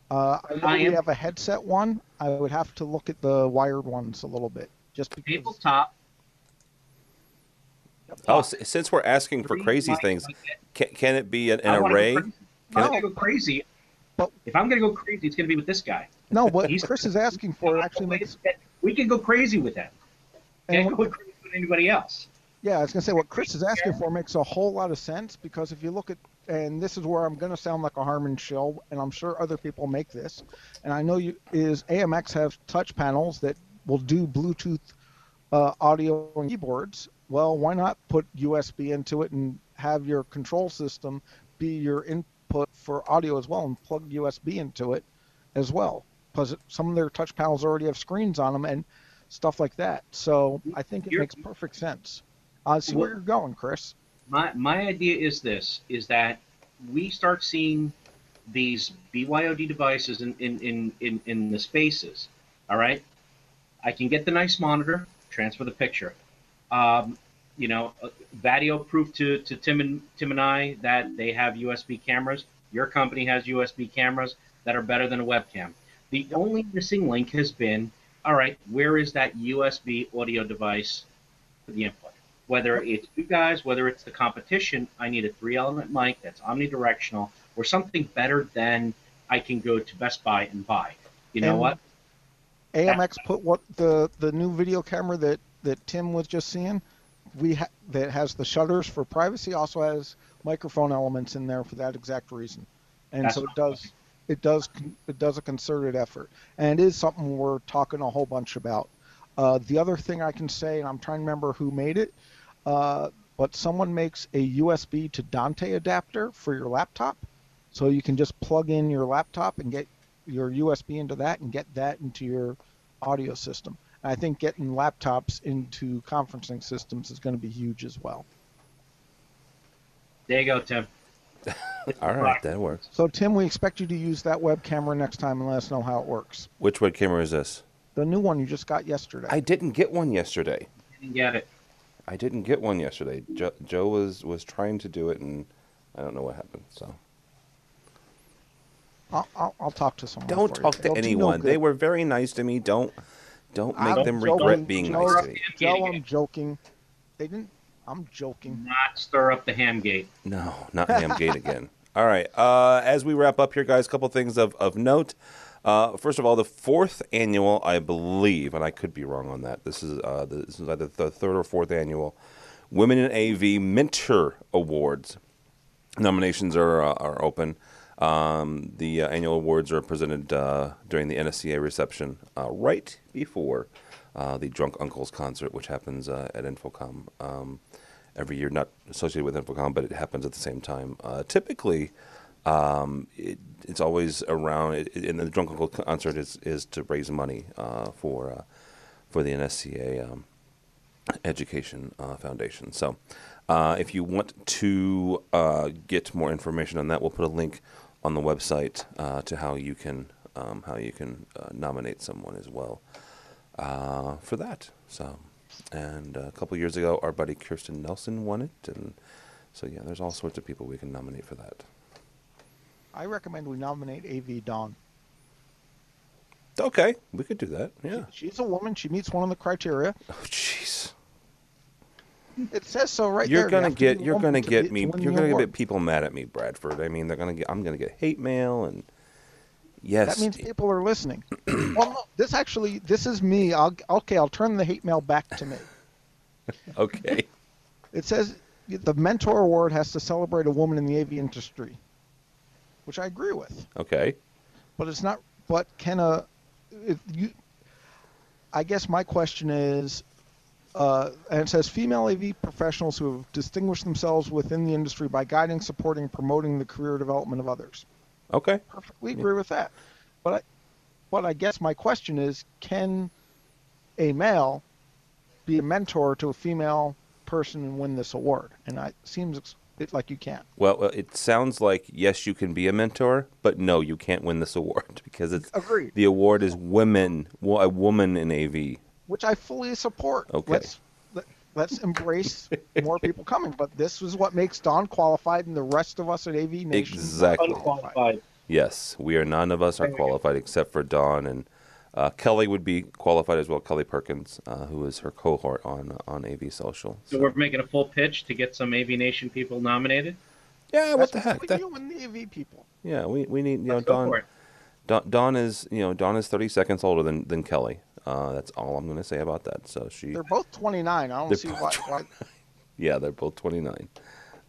Uh, I know I we have a headset one. I would have to look at the wired ones a little bit, just because. Tabletop Oh, since we're asking for crazy things, can, can it be an, an array? Go I'm going to go crazy. But if I'm going to go crazy, it's going to be with this guy. No, what He's, Chris is asking for actually makes. We can go crazy with that. Can't go crazy with anybody else. Yeah, I was going to say what Chris is asking for makes a whole lot of sense because if you look at, and this is where I'm going to sound like a Harman shill, and I'm sure other people make this, and I know you is AMX have touch panels that will do Bluetooth uh, audio and keyboards, well, why not put USB into it and have your control system be your input for audio as well and plug USB into it as well? Because some of their touch panels already have screens on them and stuff like that. So I think it you're, makes perfect sense. I uh, see where you're going, Chris. My, my idea is this, is that we start seeing these BYOD devices in, in, in, in, in the spaces, all right? I can get the nice monitor, transfer the picture. Um, you know, Vadio proved to, to Tim and Tim and I that they have USB cameras. Your company has USB cameras that are better than a webcam. The only missing link has been, all right, where is that USB audio device for the input? Whether it's you guys, whether it's the competition, I need a three-element mic that's omnidirectional or something better than I can go to Best Buy and buy. You know And- what? AMX put what the the new video camera that that Tim was just seeing. We ha- that has the shutters for privacy also has microphone elements in there for that exact reason, and That's so it does it does it does a concerted effort, and it is something we're talking a whole bunch about. Uh, the other thing I can say, and I'm trying to remember who made it, uh, but someone makes a USB to Dante adapter for your laptop, so you can just plug in your laptop and get your USB into that and get that into your audio system. And I think getting laptops into conferencing systems is going to be huge as well. There you go, Tim. All right, that works. So Tim, we expect you to use that web camera next time and let us know how it works. Which web camera is this? The new one you just got yesterday. I didn't get one yesterday. Didn't get it. I didn't get one yesterday. Joe, Joe was was trying to do it, and I don't know what happened. So I'll, I'll, I'll talk to someone. don't for you. talk to They'll do no anyone. They were very nice to me. Don't don't make I'm them joking. regret being Joe, nice to me. Joe, I'm joking. They didn't. I'm joking. Not stir up the Hamgate. No, not Hamgate again. All right. Uh, as we wrap up here, guys, a couple things of, of note. Uh, first of all, the fourth annual, I believe, and I could be wrong on that. This is uh, the, this is either the third or fourth annual Women in AV Mentor Awards. Nominations are uh, are open. Um, the uh, annual awards are presented uh, during the NSCA reception uh, right before uh, the Drunk Uncles concert, which happens uh, at InfoComm um, every year. Not associated with InfoComm, but it happens at the same time. Uh, typically, um, it, it's always around. It, it- and the Drunk Uncle concert is, is to raise money for for the NSCA um, Education Foundation. So, uh, if you want to uh, get more information on that, we'll put a link on the website uh, to how you can um, how you can uh, nominate someone as well uh, for that. So, and a couple years ago, our buddy Kirsten Nelson won it, and so yeah, there's all sorts of people we can nominate for that. I recommend we nominate AV Dawn. Okay, we could do that. Yeah. She's a woman. She meets one of the criteria. Oh, jeez. It says so right you're there. Gonna get you're gonna to get me you're gonna get people mad at me, Bradford. I mean, they're gonna get I'm gonna get hate mail and yes. That means people are listening. well, no, this actually, this is me. I'll, okay, I'll turn the hate mail back to me. okay. It says the Mentor Award has to celebrate a woman in the AV industry, which I agree with. Okay. But it's not. But can a, if you, I guess my question is, uh, and it says female AV professionals who have distinguished themselves within the industry by guiding, supporting, promoting the career development of others. Okay. Perfectly agree with that. But I, but I guess my question is, can a male be a mentor to a female person and win this award? And it seems ex- it like you can't. Well, it sounds like yes, you can be a mentor, but no, you can't win this award because it's Agreed. the award is women, wo- a woman in AV. which I fully support. Okay. Let's let, let's embrace more people coming. But this is what makes Dawn qualified, and the rest of us at AV Nation Exactly. Unqualified. Yes, we are. None of us are qualified except for Dawn and uh, Kelly would be qualified as well. Kelly Perkins, uh, who is her cohort on on AV Social. So we're making a full pitch to get some AV Nation people nominated. Yeah, what the heck? between That- you and the AV people. yeah, we, we need you know Let's go Dawn. for it. Dawn, Dawn is you know Dawn is thirty seconds older than than Kelly. Uh, that's all I'm going to say about that. So she, They're both 29. I don't see why. why yeah, they're both 29.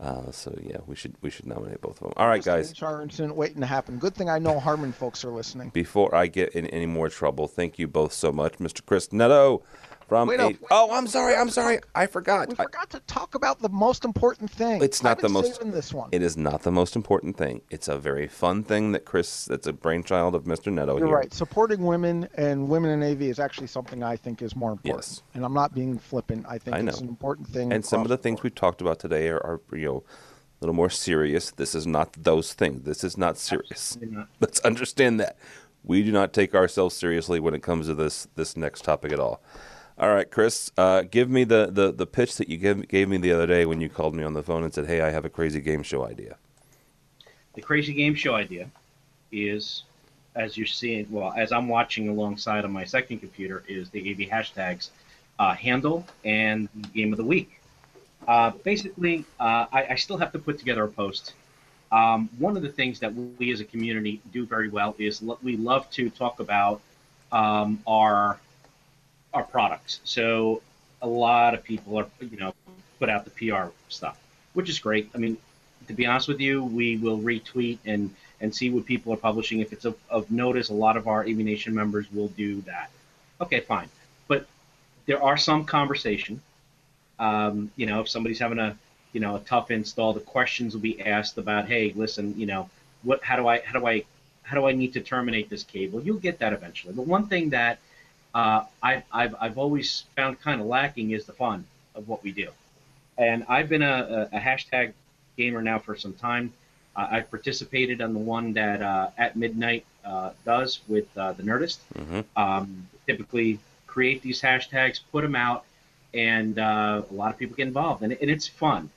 Uh, so yeah, we should we should nominate both of them. All right, guys. HR waiting to happen. Good thing I know Harman folks are listening. Before I get in any more trouble, thank you both so much, Mr. Chris Neto from. Wait A- wait oh, I'm sorry. I'm sorry. I forgot. We I- forgot to talk about the most important thing. It's not I've the most. saving this one. It is not the most important thing. It's a very fun thing that Chris. That's a brainchild of Mr. Neto You're here. right. Supporting women and women in AV is actually something I think is more important. Yes. And I'm not being flippant. I think I it's an important thing. And some of across the things we've talked about today are, are you know a little more serious. This is not those things. This is not serious. Not. Let's understand that. We do not take ourselves seriously when it comes to this this next topic at all. All right, Chris, uh, give me the, the, the pitch that you gave, gave me the other day when you called me on the phone and said, "Hey, I have a crazy game show idea." The crazy game show idea is, as you're seeing, well, as I'm watching alongside on my second computer, is the AV hashtags uh, handle and game of the week. Uh, basically, uh, I, I still have to put together a post Um, one of the things that we as a community do very well is lo- we love to talk about um, our our products. So a lot of people are, you know, put out the PR stuff, which is great. I mean, to be honest with you, we will retweet and and see what people are publishing. If it's of, of notice, a lot of our AV Nation members will do that. Okay, fine. But there are some conversation. Um, you know, if somebody's having a you know a tough install, the questions will be asked about, hey, listen, you know, what, how do I, how do I, how do I need to terminate this cable? You'll get that eventually. But one thing that uh, I, I've, I've always found kind of lacking is the fun of what we do. And I've been a, a, hashtag gamer now for some time. Uh, I've participated on the one that uh, at midnight uh, does with uh, the Nerdist. Mm-hmm. Um, typically, create these hashtags, put them out, and uh, a lot of people get involved, and, and it's fun.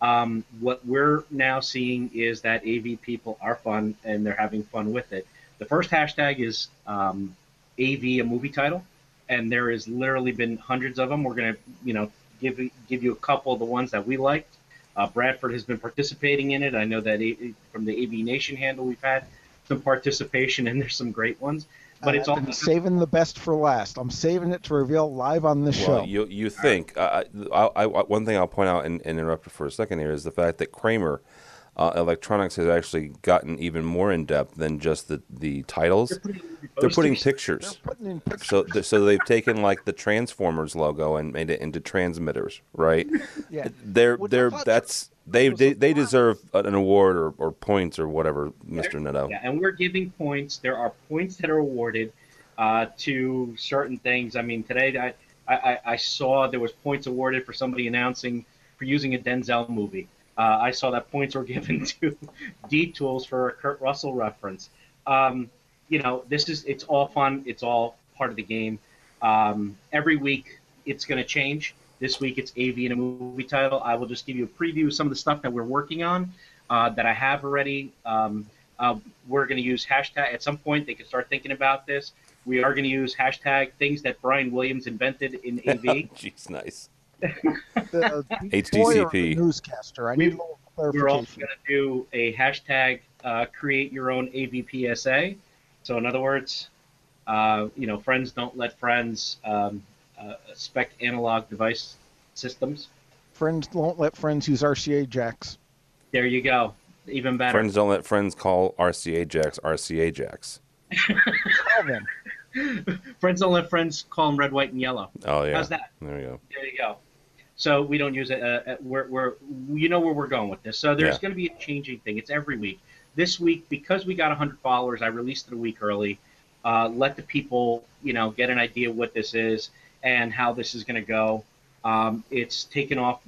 Um, what we're now seeing is that AV people are fun and they're having fun with it. The first hashtag is um, AV a movie title, and there has literally been hundreds of them. We're gonna, you know, give give you a couple of the ones that we liked. Uh, Bradford has been participating in it. I know that a- from the AV Nation handle, we've had some participation, and there's some great ones. But it's all saving the best for last. I'm saving it to reveal live on the show. You you think uh, I, I, I, one thing I'll point out and, and interrupt for a second here is the fact that Kramer uh, Electronics has actually gotten even more in depth than just the, the titles. They're putting, They're putting pictures. They're putting in pictures. So th- so they've taken like the Transformers logo and made it into transmitters, right? yeah. They're Which I they're that's they they, they deserve an award or, or points or whatever, Mr. Neto. Yeah, and we're giving points. There are points that are awarded uh, to certain things. I mean, today I, I, I saw there was points awarded for somebody announcing for using a Denzel movie. Uh, I saw that points were given to D Tools for a Kurt Russell reference. Um, you know, this is it's all fun. It's all part of the game. Um, every week it's going to change. This week it's AV and a movie title. I will just give you a preview of some of the stuff that we're working on uh, that I have already. Um, uh, we're going to use hashtag at some point. They can start thinking about this. We are going to use hashtag things that Brian Williams invented in AV. Jeez, nice. The HDCP. boy or the newscaster. I need a little We're also clarification. going to do a hashtag uh, create your own AVPSA. So in other words, uh, you know, friends don't let friends um, uh, spec analog device systems. Friends won't let friends use RCA jacks. There you go. Even better. Friends don't let friends call RCA jacks RCA jacks. Call them. friends don't let friends call them red, white, and yellow. Oh yeah. How's that? There we go. There you go. So we don't use it. Uh, uh, we're, we're you know where we're going with this. So there's Yeah. going to be a changing thing. It's every week. This week, because we got 100 followers, I released it a week early. Uh, let the people, you know, get an idea what this is and how this is going to go. Um, it's taken off,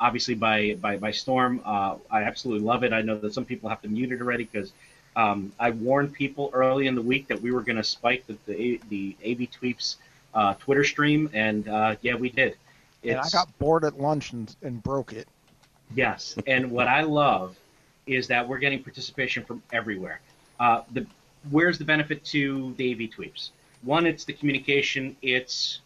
obviously by by by storm. Uh, I absolutely love it. I know that some people have to mute it already because um, I warned people early in the week that we were going to spike the the, the AV Tweeps uh, Twitter stream, and uh, yeah, we did. And I got bored at lunch and, and broke it. Yes, and what I love is that we're getting participation from everywhere. Uh, the where's the benefit to the AV tweets? One, it's the communication. It's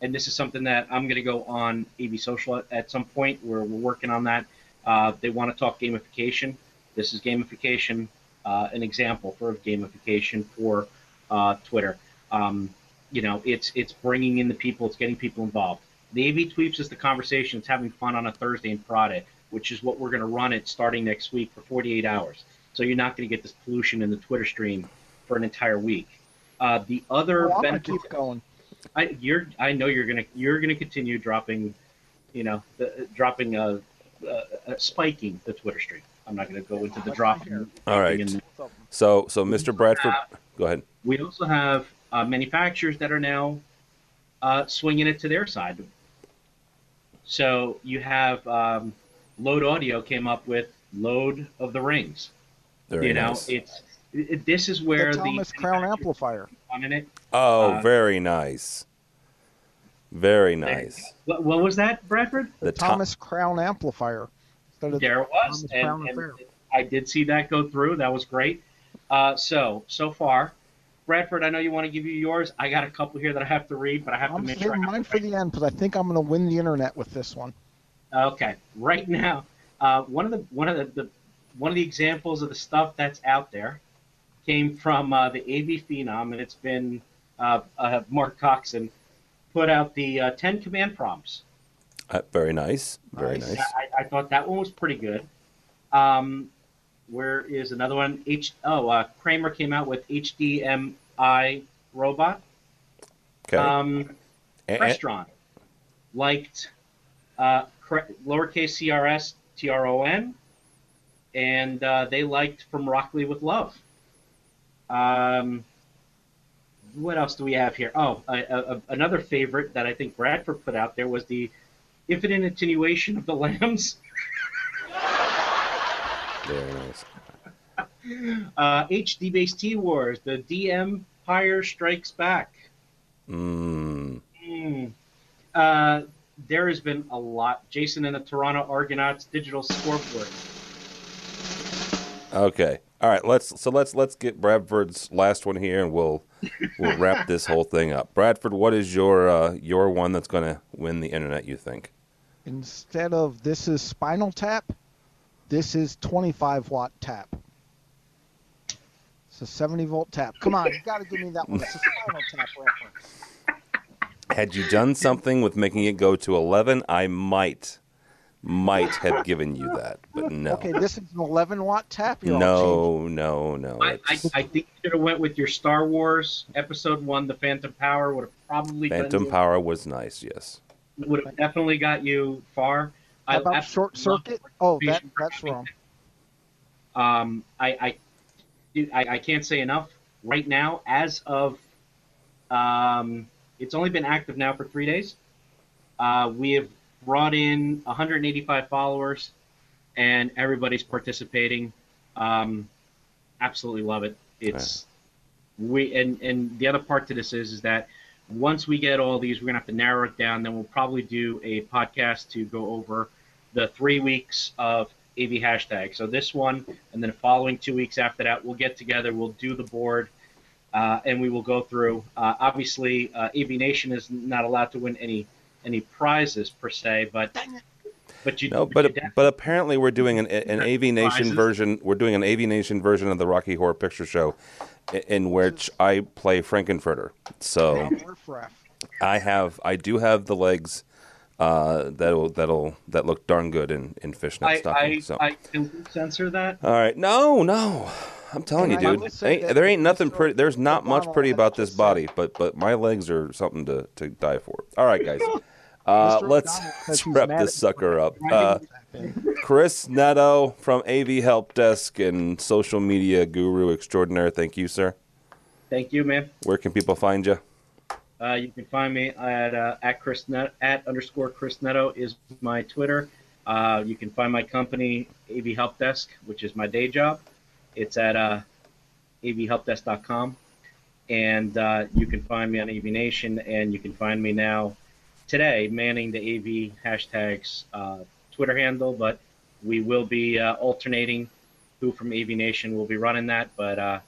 and this is something that I'm going to go on AV Social at, at some point. Where we're working on that. Uh, they want to talk gamification. This is gamification, uh, an example for gamification for uh, Twitter. Um, you know, it's it's bringing in the people. It's getting people involved. The AV Tweeps is the conversation. It's having fun on a Thursday and Friday, which is what we're going to run it starting next week for 48 hours. So you're not going to get this pollution in the Twitter stream for an entire week. Uh, the other Oh, I'm gonna benefit, keep going. I, you're, I know you're gonna, you're gonna continue dropping, you know, the, dropping, uh, uh, uh, spiking the Twitter stream. I'm not going to go into the dropping. All right. and- So so Mr. Bradford, go ahead. we also have uh, manufacturers that are now uh, swinging it to their side. So you have um, Load Audio came up with Load of the Rings. Very you know, nice. it's it, this is where the the Thomas Crown amplifier. on in it. Oh, uh, very nice. Very nice. What, what was that, Bradford? The Tho- Thomas Crown amplifier. Instead of the There it was, and, and I did see that go through. That was great. Uh, so so far, Bradford, I know you want to give you yours. I got a couple here that I have to read, but I have to I'm make sure. I saving have mine for the end because I think I'm going to win the internet with this one. Okay, right now, uh, one of the one of the, the one of the examples of the stuff that's out there came from uh, the AV Phenom, and it's been uh, uh, Mark Coxon put out the uh, 10 command prompts. Uh, very nice. Very nice. I, I thought that one was pretty good. Um, where is another one? H. Oh, uh, Kramer came out with HDMI robot. Okay. Um, A- a- Crestron liked uh, lowercase CRS TRON, and uh, they liked From Rockley with Love. Um, what else do we have here? Oh, a, a, another favorite that I think Bradford put out there was the Infinite Attenuation of the Lambs. Very nice. Uh, HD Base T Wars, the DM Empire Strikes Back. Mm. Hmm. Uh, there has been a lot. Jason and the Toronto Argonauts digital scoreboard. Okay. All right. Let's so let's let's get Bradford's last one here, and we'll we'll wrap this whole thing up. Bradford, what is your uh, your one that's going to win the internet? You think? Instead of this is Spinal Tap, this is 25 watt tap. It's a 70 volt tap. Come on, you got to give me that one. It's a Spinal Tap reference. Had you done something with making it go to eleven, I might might have given you that, but no. Okay, this is an 11 watt tap. You're No, no, no. I, I, I think you should have went with your Star Wars Episode One, The Phantom Power would have probably Phantom done you- Power was nice. Yes. It would have definitely got you far. How about Short Circuit? Oh, that, that's wrong. Um, I, I, I, I can't say enough. Right now, as of, um, it's only been active now for three days. Uh, we have brought in 185 followers, and everybody's participating. Um, absolutely love it. It's we and and the other part to this is is that once we get all these, we're gonna have to narrow it down. Then we'll probably do a podcast to go over the three weeks of AV hashtag. So this one, and then the following two weeks after that, we'll get together. We'll do the board, uh, and we will go through. Uh, obviously, uh, AV Nation is not allowed to win any any prizes per se, but but you No, you but definitely- but apparently we're doing an an AV Nation Prizes. version. We're doing an AV Nation version of the Rocky Horror Picture Show, in which I play Frankenfurter. So I have I do have the legs uh, that'll that'll that look darn good in in fishnet I, I, stockings. So. I can censor that. All right, no, no, I'm telling you, I dude. Ain't, there ain't nothing Mr. pretty. There's not much pretty about this body, but but my legs are something to to die for. All right, guys. Uh, let's, McDonald let's wrap this sucker up. Uh, Chris Neto from AV Help Desk and social media guru extraordinaire. Thank you, sir. Thank you, man. Where can people find you? Uh, you can find me at uh, at Chris Net, at underscore Chris Neto is my Twitter. Uh, you can find my company AV Help Desk, which is my day job. It's at uh, avhelpdesk.com, and uh, you can find me on AV Nation, and you can find me now today manning the AV hashtags uh, Twitter handle. But we will be uh, alternating who from AV Nation will be running that, but.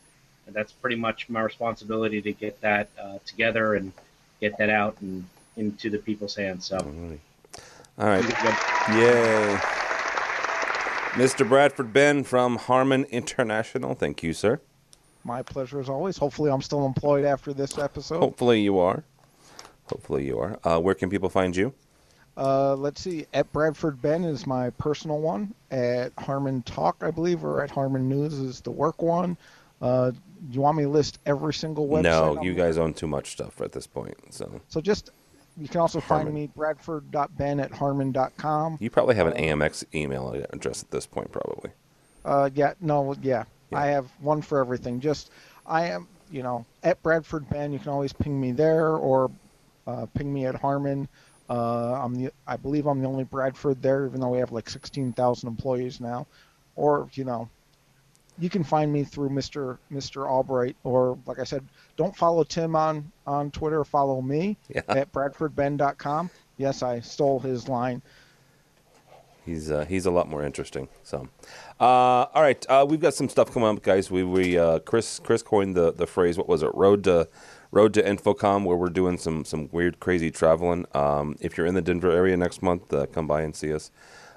Uh, that's pretty much my responsibility to get that uh, together and get that out and into the people's hands. So, All right. Yay. Mr. Bradford Benn from Harman International. Thank you, sir. My pleasure as always. Hopefully, I'm still employed after this episode. Hopefully you are. Hopefully you are. Uh, where can people find you? Uh, let's see. At Bradford Benn is my personal one. At Harman Talk, I believe, or at Harman News is the work one. Uh, you want me to list every single website? no, you guys own too much stuff at this point. So So just you can also Harman. find me bradford.benn at harman.com. you probably have an AMX email address at this point, probably. Uh, yeah, no, yeah. Yeah. I have one for everything. Just I am, you know, at Bradford Benn. You can always ping me there or uh, ping me at Harman. Uh, I'm the, I believe I'm the only Bradford there, even though we have like 16,000 employees now. Or you know, you can find me through Mr. Mr. Albright, or like I said, don't follow Tim on on Twitter. Follow me Yeah. at bradfordbenn.com. Yes, I stole his line. He's uh, he's a lot more interesting. So, uh, all right, uh, we've got some stuff coming up, guys. We we uh, Chris Chris coined the, the phrase. What was it? Road to Road to InfoComm, where we're doing some some weird, crazy traveling. Um, if you're in the Denver area next month, uh, come by and see us.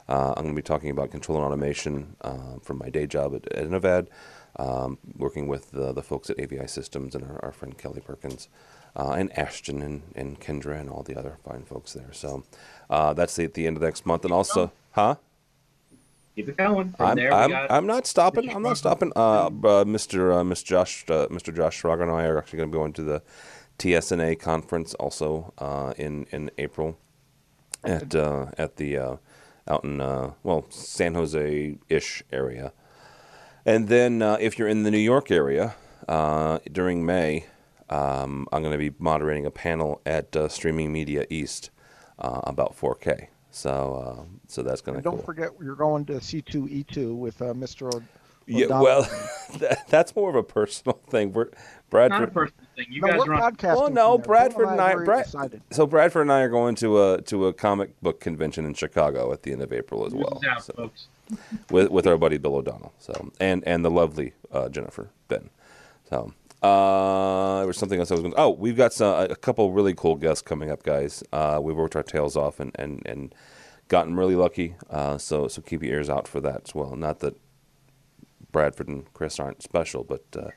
Uh, I'm going to be talking about control and automation uh, from my day job at, at Innovad, um, working with the, the folks at AVI Systems and our, our friend Kelly Perkins. Uh, and Ashton and, and Kendra and all the other fine folks there. So uh, that's the, at the end of next month. And also, huh? Keep it going. From I'm, there, I'm, got I'm not stopping. I'm not stopping. Uh, uh, Mr. Uh, Mr. Josh, uh, Mr. Josh Srago and I are actually going to be going to the TSNA conference also uh, in in April at uh, at the uh, out in uh, well San Jose ish area, and then uh, if you're in the New York area uh, during May, um, I'm going to be moderating a panel at uh, Streaming Media East uh, about 4K. So uh, so that's going to And don't cool. forget, you're going to C2E2 with uh, Mr. O- Yeah, well, that, that's more of a personal thing. We're not a Bradford. Personal thing. You no, guys we're are on. Well, no. Bradford and I I. are Brad, excited. so Bradford and I are going to a to a comic book convention in Chicago at the end of April as well. out, So, folks. with with our buddy Bill O'Donnell. So and and the lovely uh, Jennifer Benn. So uh, there was something else I was going. to... Oh, we've got some, a couple really cool guests coming up, guys. Uh, we worked our tails off and and and gotten really lucky. Uh, so so keep your ears out for that as well. Not that Bradford and Chris aren't special, but. Uh,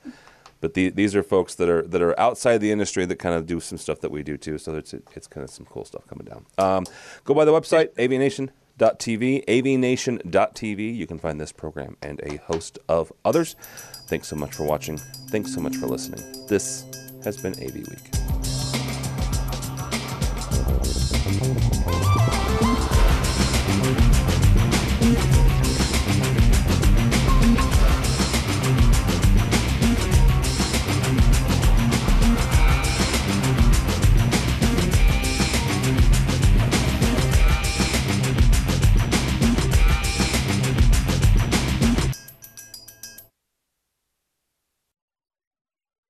but the, these are folks that are that are outside the industry that kind of do some stuff that we do too. So it's it's kind of some cool stuff coming down. Um, go by the website avnation.tv avnation.tv. You can find this program and a host of others. Thanks so much for watching. Thanks so much for listening. This has been AV Week.